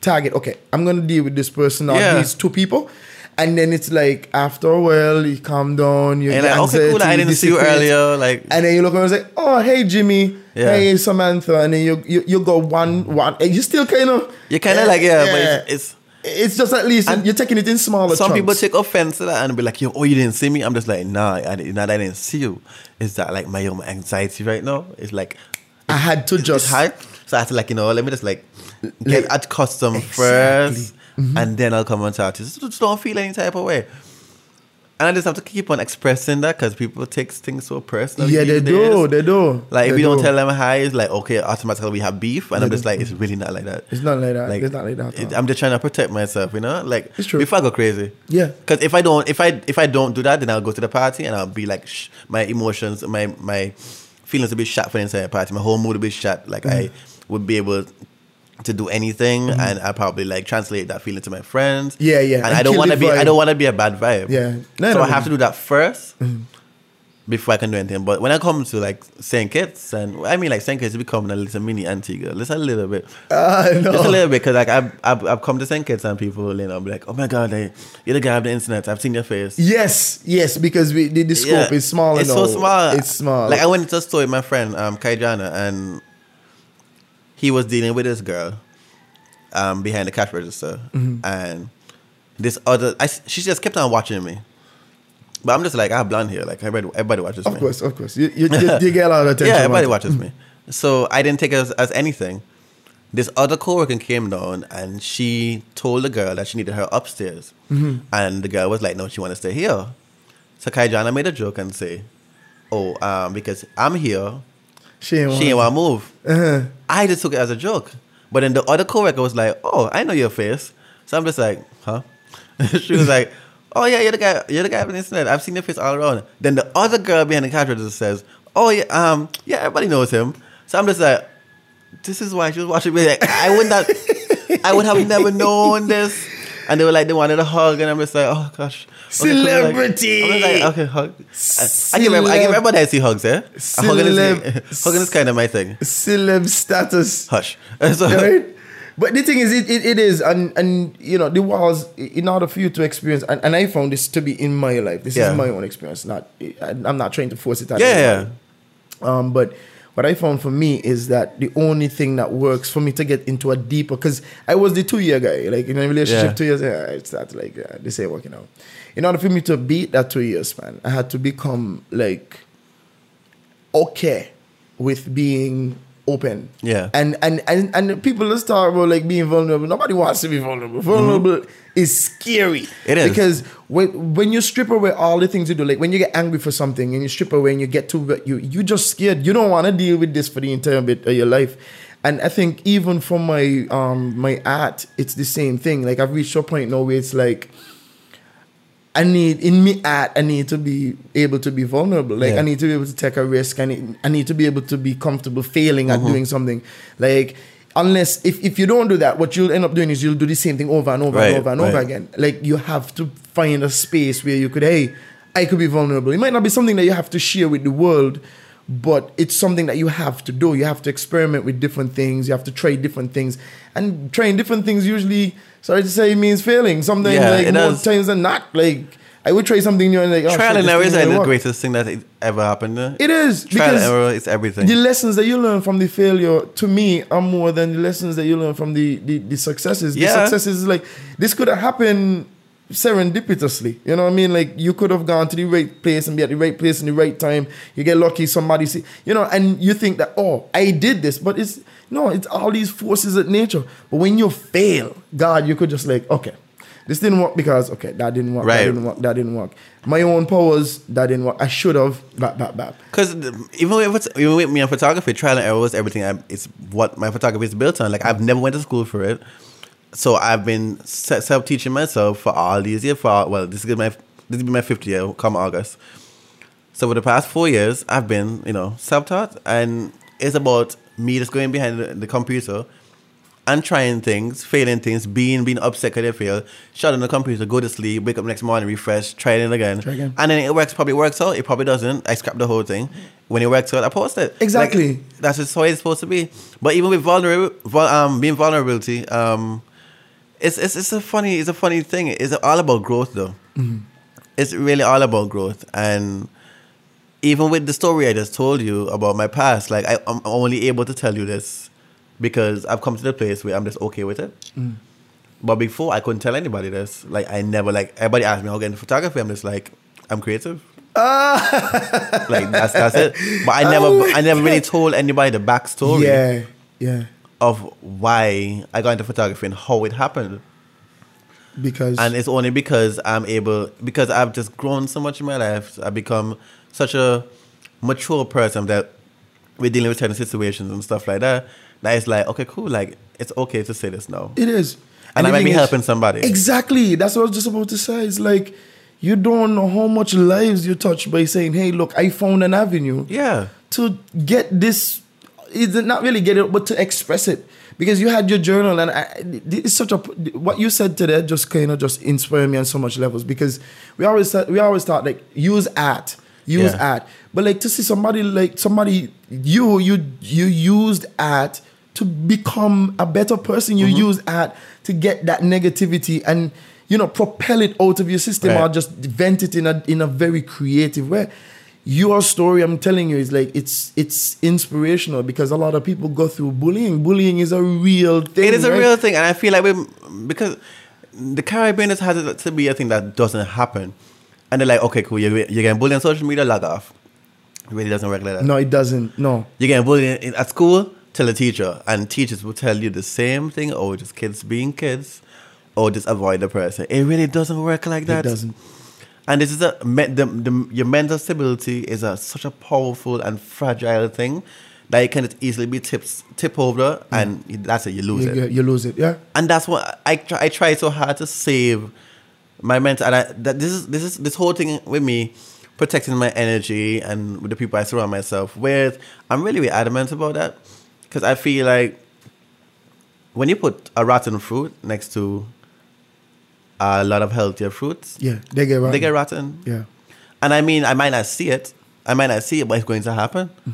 target, okay, I'm going to deal with this person or Yeah. these two people. And then it's like after a while, you calm down. You And like, okay, cool, I didn't see you earlier. Like, And then you look around and say, "Oh, hey Jimmy, Yeah. hey Samantha," and then you you, you go one one, and you still kind of you're kind of like, yeah, but it's, it's it's just at least And you're taking it in smaller. Some people take offense to that and be like, "Yo, oh, you didn't see me." I'm just like, "Nah, I, didn't- nah, I didn't see you." Is that like my own anxiety right now? It's like I had to just hard, so I had to like you know, let me just like get Like- custom Exactly. first, and then I'll come and talk to you. Just, don't feel any type of way. And I just have to keep on expressing that because people take things so personally. Yeah, they do. They do. Like if They we don't tell them hi, it's like okay, automatically we have beef, and I'm just do. like, it's really not like that. It's not like that. Like, It's not like that at it- all. I'm just trying to protect myself, you know. Like It's true. before I go crazy. Yeah. Because if I don't, if I if I don't do that, then I'll go to the party and I'll be like, sh- my emotions, my my feelings will be shot for the entire party. My whole mood will be shot. Like I Mm-hmm. would be able to do anything, and I probably like translate that feeling to my friends. Yeah, yeah, And, and I don't want to the be, I don't want to be a bad vibe. Yeah. No, so no, I have no. to do that 1st Mm-hmm. Before I can do anything, but when I come to like Saint Kitts, and I mean like Saint Kitts is becoming a little mini Antigua, just a little bit. Ah, no. Just a little bit, because like I've, I've, I've come to St. Kitts and people, you know, be like, oh my God, you're the guy of the internet. I've seen your face. Yes, yes, because we the, the scope Yeah. is small. It's so small. It's small. Like I went to a store with my friend, um, Kaijana, and he was dealing with this girl um, behind the cash register. Mm-hmm. And this other, I, she just kept on watching me. But I'm just like, I have blonde hair. Like, everybody, everybody watches of me. Of course, of course. You, you, you, you get a lot of attention. Yeah, everybody about it. watches me. So I didn't take it as, as anything. This other coworker came down and she told the girl that she needed her upstairs. And the girl was like, no, she want to stay here. So Kaijana made a joke and say, oh, um, because I'm here, She ain't she ain't want- to move. I just took it as a joke. But then the other coworker was like, oh, I know your face. So I'm just like, huh? she was like, oh yeah, you're the guy, you're the guy on the internet. I've seen your face all around. Then the other girl behind the cash register says, oh yeah, um, yeah, everybody knows him. So I'm just like, this is why she was watching me. Like, I would not, I would have never known this. And they were like, they wanted a hug, and I'm just like, oh gosh, Okay, cool. Like, Celebrity. I'm like, okay, hug. I, I give, every- I give everybody I see hugs, eh? Hugging is, Celeb- hugging is kind of my thing. Celeb status. Hush. So, right? But the thing is, it, it, it is, and and you know, the walls. In order for you to experience, and, and I found this to be in my life. This Yeah. is my own experience. Not, I'm not trying to force it on. Yeah, yeah. Um, but what I found for me is that the only thing that works for me to get into a deeper, because I was the two year guy, like in a relationship, Yeah. two years, yeah, it started like uh, yeah, this ain't working out. In order for me to beat that two years, man, I had to become like okay with being open. Yeah. And and and and people just talk about like being vulnerable. Nobody wants to be vulnerable. Vulnerable is scary. Mm-hmm. It is. because when when you strip away all the things you do, like when you get angry for something and you strip away and you get to you you just scared. You don't want to deal with this for the entire bit of your life. And I think even for my um my art, it's the same thing. Like I've reached a point now where it's like I need in me art, I need to be able to be vulnerable. Like Yeah. I need to be able to take a risk. I need I need to be able to be comfortable failing at mm-hmm. doing something. Like unless if, if you don't do that, what you'll end up doing is you'll do the same thing over and over Right, and over and over again. Like you have to find a space where you could, hey, I could be vulnerable. It might not be something that you have to share with the world, but it's something that you have to do. You have to experiment with different things. You have to try different things. And trying different things usually, sorry to say, it means failing. Something Yeah, like more does. times than not. Like I would try something new and like oh, Trial and error is like the work. greatest thing that ever happened. uh. It is Trial and because error is everything. the lessons that you learn from the failure to me are more than the lessons that you learn from the the, the successes. Yeah. The successes is like this could have happened serendipitously. You know what I mean? Like you could have gone to the right place and be at the right place in the right time. You get lucky, somebody see, you know, and you think that oh, I did this, but it's no, it's all these forces at nature. But when you fail, God, you could just like okay. This didn't work because okay, that didn't work. Right. That didn't work. That didn't work. My own powers, that didn't work. I should have. Bap, bap, bap. Because even with even with me on photography, trial and error was everything. I, it's what my photography is built on. Like I've never went to school for it, so I've been self teaching myself for all these years. For all, well, this is my this will be my fifth year come August. So for the past four years, I've been you know self taught, and it's about me just going behind the, the computer and trying things, failing things, being being upset because they fail, shut on the computer, go to sleep, wake up next morning, refresh, try it again. Try again. And then it works, probably works out, it probably doesn't. I scrap the whole thing. When it works out, I post it. Exactly. Like, that's just how it's supposed to be. But even with vulnerable, vul- um, being vulnerability, um, it's, it's it's a funny it's a funny thing. It's all about growth though. It's really all about growth and even with the story I just told you about my past, like I, I'm only able to tell you this because I've come to the place where I'm just okay with it. Mm. But before I couldn't tell anybody this. Like I never like everybody asked me how I get into photography. I'm just like I'm creative. Ah. like that's that's it. But I never oh I never really told anybody the backstory Yeah, yeah. of why I got into photography and how it happened. Because And it's only because I'm able, because I've just grown so much in my life. I've become such a mature person that we're dealing with certain situations and stuff like that. That it's like, okay, cool. Like, it's okay to say this now. It is. And I the might be is- helping somebody. Exactly. That's what I was just about to say. It's like you don't know how much lives you touch by saying, "Hey, look, I found an avenue Yeah. to get this." It's not really get it, but to express it because you had your journal, and I, it's such a what you said today just kind of just inspired me on so much levels because we always said- we always thought like use art, use Yeah. art, but like to see somebody like somebody you you you used art to become a better person. You Mm-hmm. use art to get that negativity and you know propel it out of your system Right. or just vent it in a in a very creative way. Your story, I'm telling you, is like it's it's inspirational because a lot of people go through bullying. Bullying is a real thing. It is a real thing. And I feel like we, because the Caribbean has had to be a thing that doesn't happen. And they're like, okay, cool. You're, you're getting bullied on social media, log off. It really doesn't work like that. No, it doesn't. No. You're getting bullied in, at school, tell a teacher. And teachers will tell you the same thing. Oh, just kids being kids. Or just avoid the person. It really doesn't work like that. It doesn't. And this is a the, the, your mental stability is a, such a powerful and fragile thing that it can easily be tips tip over, mm. and that's it. You lose You, it you, you lose it. Yeah. and that's what I try, I try so hard to save my mental and I, that this is this is this whole thing with me protecting my energy and with the people I surround myself with. I'm really, really adamant about that because I feel like when you put a rotten fruit next to a lot of healthier fruits, Yeah. They get rotten. they get rotten. Yeah. And I mean, I might not see it. I might not see it, but it's going to happen. Mm-hmm.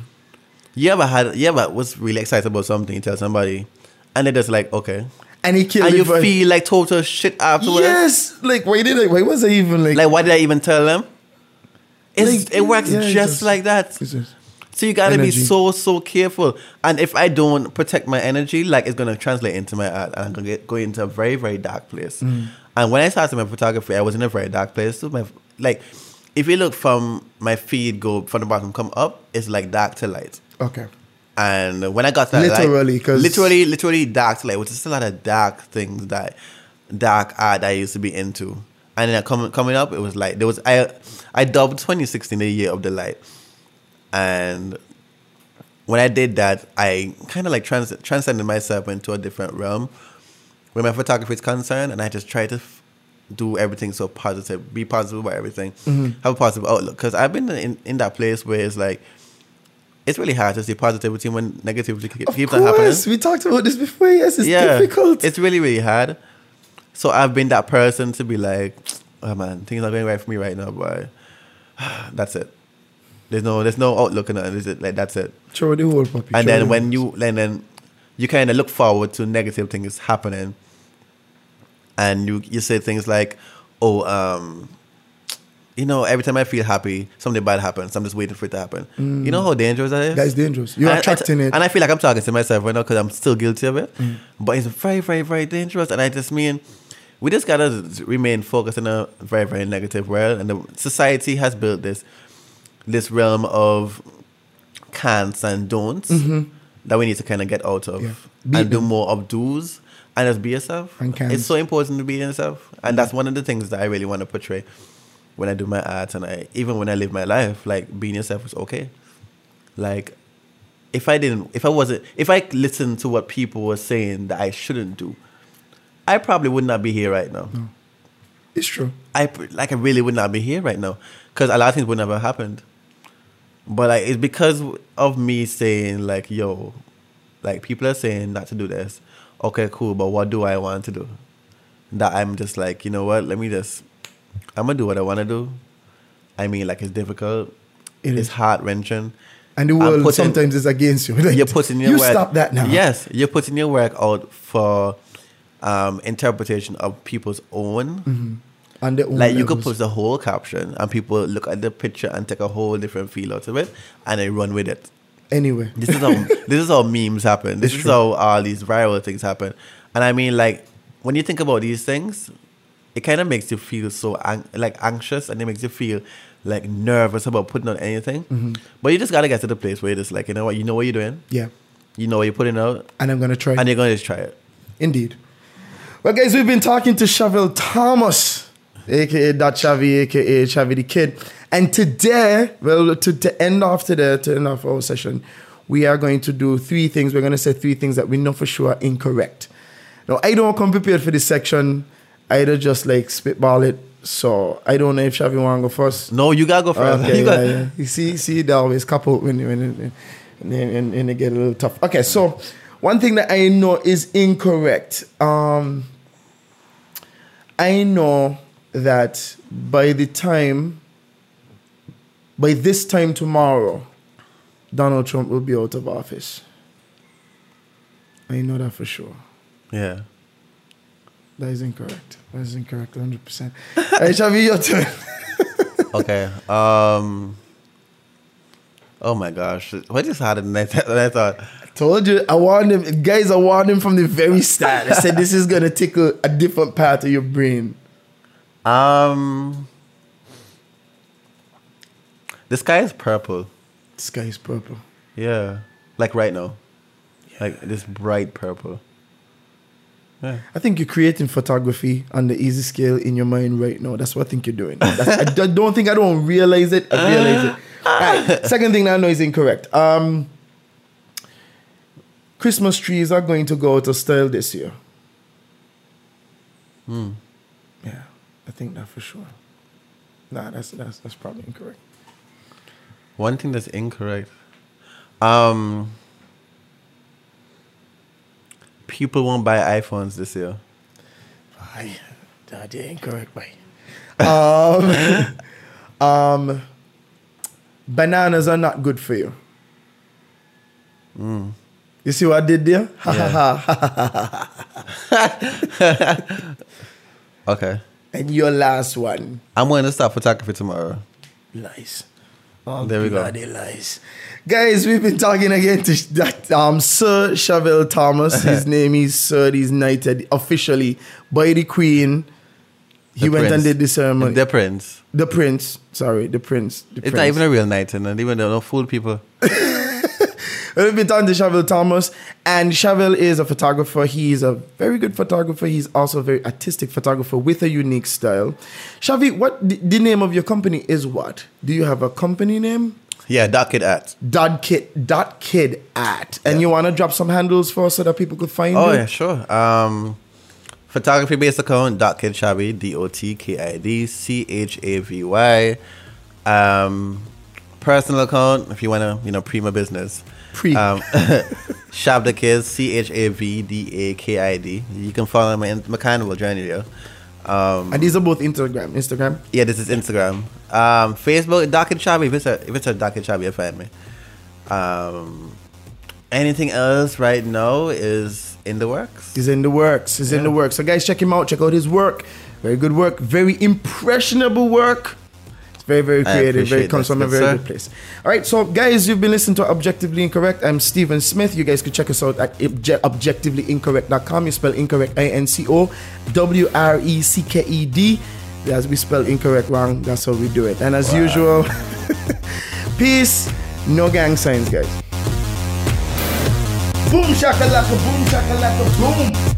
You ever had? You ever was really excited about something? You tell somebody, and they're just like, okay, And he killed and you for- feel like total shit afterwards. Yes. Like why did I? Why was I even like? Like, why did I even tell them? It's, Like, it works yeah, just like that. So you gotta be so so careful. And if I don't protect my energy, like it's gonna translate into my art, and I'm gonna get go into a very very dark place. Mm. And when I started my photography, I was in a very dark place. too. My like, if you look from my feed, go from the bottom, come up, it's like dark to light. Okay. And when I got that, Literally, like, literally, literally dark, like, which is a lot of dark things that dark art I used to be into. And then coming coming up, it was like there was I I dubbed 2016 the year of the light, and when I did that, I kind of like trans- transcended myself into a different realm where my photography is concerned, and I just try to f- do everything so positive, be positive about everything, mm-hmm. have a positive outlook. Because I've been in, in that place where it's like, it's really hard to see positivity when negativity keeps on happening. course, we talked about this before. Yes, it's difficult. It's really, really hard. So I've been that person to be like, oh man, things are going right for me right now, but that's it. There's no, there's no outlook in it. Is it like that's it? Throw the whole puppy. and then when you and then you kind of look forward to negative things happening and you you say things like oh um you know every time i feel happy something bad happens i'm just waiting for it to happen you know how dangerous that is That's dangerous. You're And- attracting it. and i feel like i'm talking to myself right now because i'm still guilty of it Mm. but it's very very very dangerous and i just mean we just gotta remain focused in a very very negative world and the society has built this this realm of can'ts and don'ts that we need to kind of get out of Mm-hmm. Yeah. And do more of do's and just be yourself. And. It's so important to be yourself, and that's one of the things that I really want to portray when I do my art and I even when I live my life. Like being yourself is okay. Like if I didn't, if I wasn't, if I listened to what people were saying that I shouldn't do, I probably would not be here right now. it's true. I like I really would not be here right now because a lot of things would never have happened. But like it's because of me saying like, yo, like people are saying not to do this. Okay, cool, but what do I want to do? That I'm just like, you know what? Let me just, I'm gonna do what I want to do. I mean, like it's difficult, It it's is. heart wrenching. And the world putting- sometimes is against you. Like, You're putting your you work. stop that now. Yes, you're putting your work out for um, interpretation of people's own. And the Like you could put the whole caption and people look at the picture and take a whole different feel out of it and they run with it. anyway. This is how this is how memes happen. This It's is true. how all these viral things happen. And I mean like when you think about these things, it kind of makes you feel so ang- like anxious and it makes you feel like nervous about putting on anything. Mm-hmm. But you just gotta get to the place where you're like, you know what, you know what you're doing. Yeah. You know what you're putting out, And I'm gonna try. and you're gonna just try it. Indeed. Well, guys, we've been talking to Chevelle Thomas, aka Dot Chavi, aka Chavi the Kid. And today, well, to, to end off today, to end off our session, we are going to do three things. We're going to say three things that we know for sure are incorrect. Now, I don't come prepared for this section. I just like spitball it. So I don't know if Chavi want to go first. No, you gotta go first. Okay, You yeah, yeah. You see, see, they always couple when when when they get a little tough. Okay, so one thing that I know is incorrect. Um, I know that by the time, by this time tomorrow, Donald Trump will be out of office. I know that for sure. Yeah. That is incorrect. That is incorrect, 100%. Hey, Chavi, your turn. Okay. Um. Oh my gosh! What just harder than I, th- than I thought? Told you, I warned him. Guys, I warned him from the very start. I said this is gonna tickle a different part of your brain. Um. The sky is purple. The sky is purple. Yeah, like right now, like this bright purple. Yeah. I think you're creating photography on the easy scale in your mind right now. That's what I think you're doing. I don't think I don't realize it. I realize it. Right. Second thing that I know is incorrect. Um, Christmas trees are going to go out of style this year. Hmm. Yeah, I think that for sure. Nah, that's that's that's probably incorrect. One thing that's incorrect. Um. People won't buy iPhones this year. Aye, that incorrect, boy. Um, um, bananas are not good for you. You see what I did there? Ha. Okay. And your last one, I'm going to start photography tomorrow. lies. All There we go. lies. Guys, we've been talking again to that, um, Sir Chevelle Thomas. His name is Sir. He's knighted officially by the Queen. He The went and did the ceremony. The prince. The prince. Sorry, the prince. The It's prince. not even a real knight, and even though don't fool people. We'll be talking to Shavel Thomas. And Shavel is a photographer. He's a very good photographer. He's also a very artistic photographer with a unique style. Shavi, what the, the name of your company is what? Do you have a company name? Yeah, Dot Kid at. Dot kid dot kid at. And you wanna drop some handles for us so that people could find Oh you? yeah, sure. Um, photography based account Dot Kid Chavy D O T K I D C H A V Y. Um, personal account if you wanna you know pre my business. Pre. Um, Shab the Kids C H A V D A K I D. You can follow my my carnival journey there. Um, And these are both Instagram. Instagram. yeah, this is Instagram. Um, Facebook, Doc and Chabi. If it's a if it's a Doc and Chabi, find me. Um, anything else right now is in the works. He's in the works. He's in the works. So guys, check him out. Check out his work. Very good work. Very impressionable work. Very, very creative. Very comes from a very sir. good place. All right, so guys, you've been listening to Objectively Incorrect. I'm Stephen Smith. You guys can check us out at obje- objectivelyincorrect.com. You spell incorrect I N C O W R E C K E D. As we spell incorrect wrong, that's how we do it. And as usual, peace, no gang signs, guys. Boom shakalaka, boom shakalaka, boom.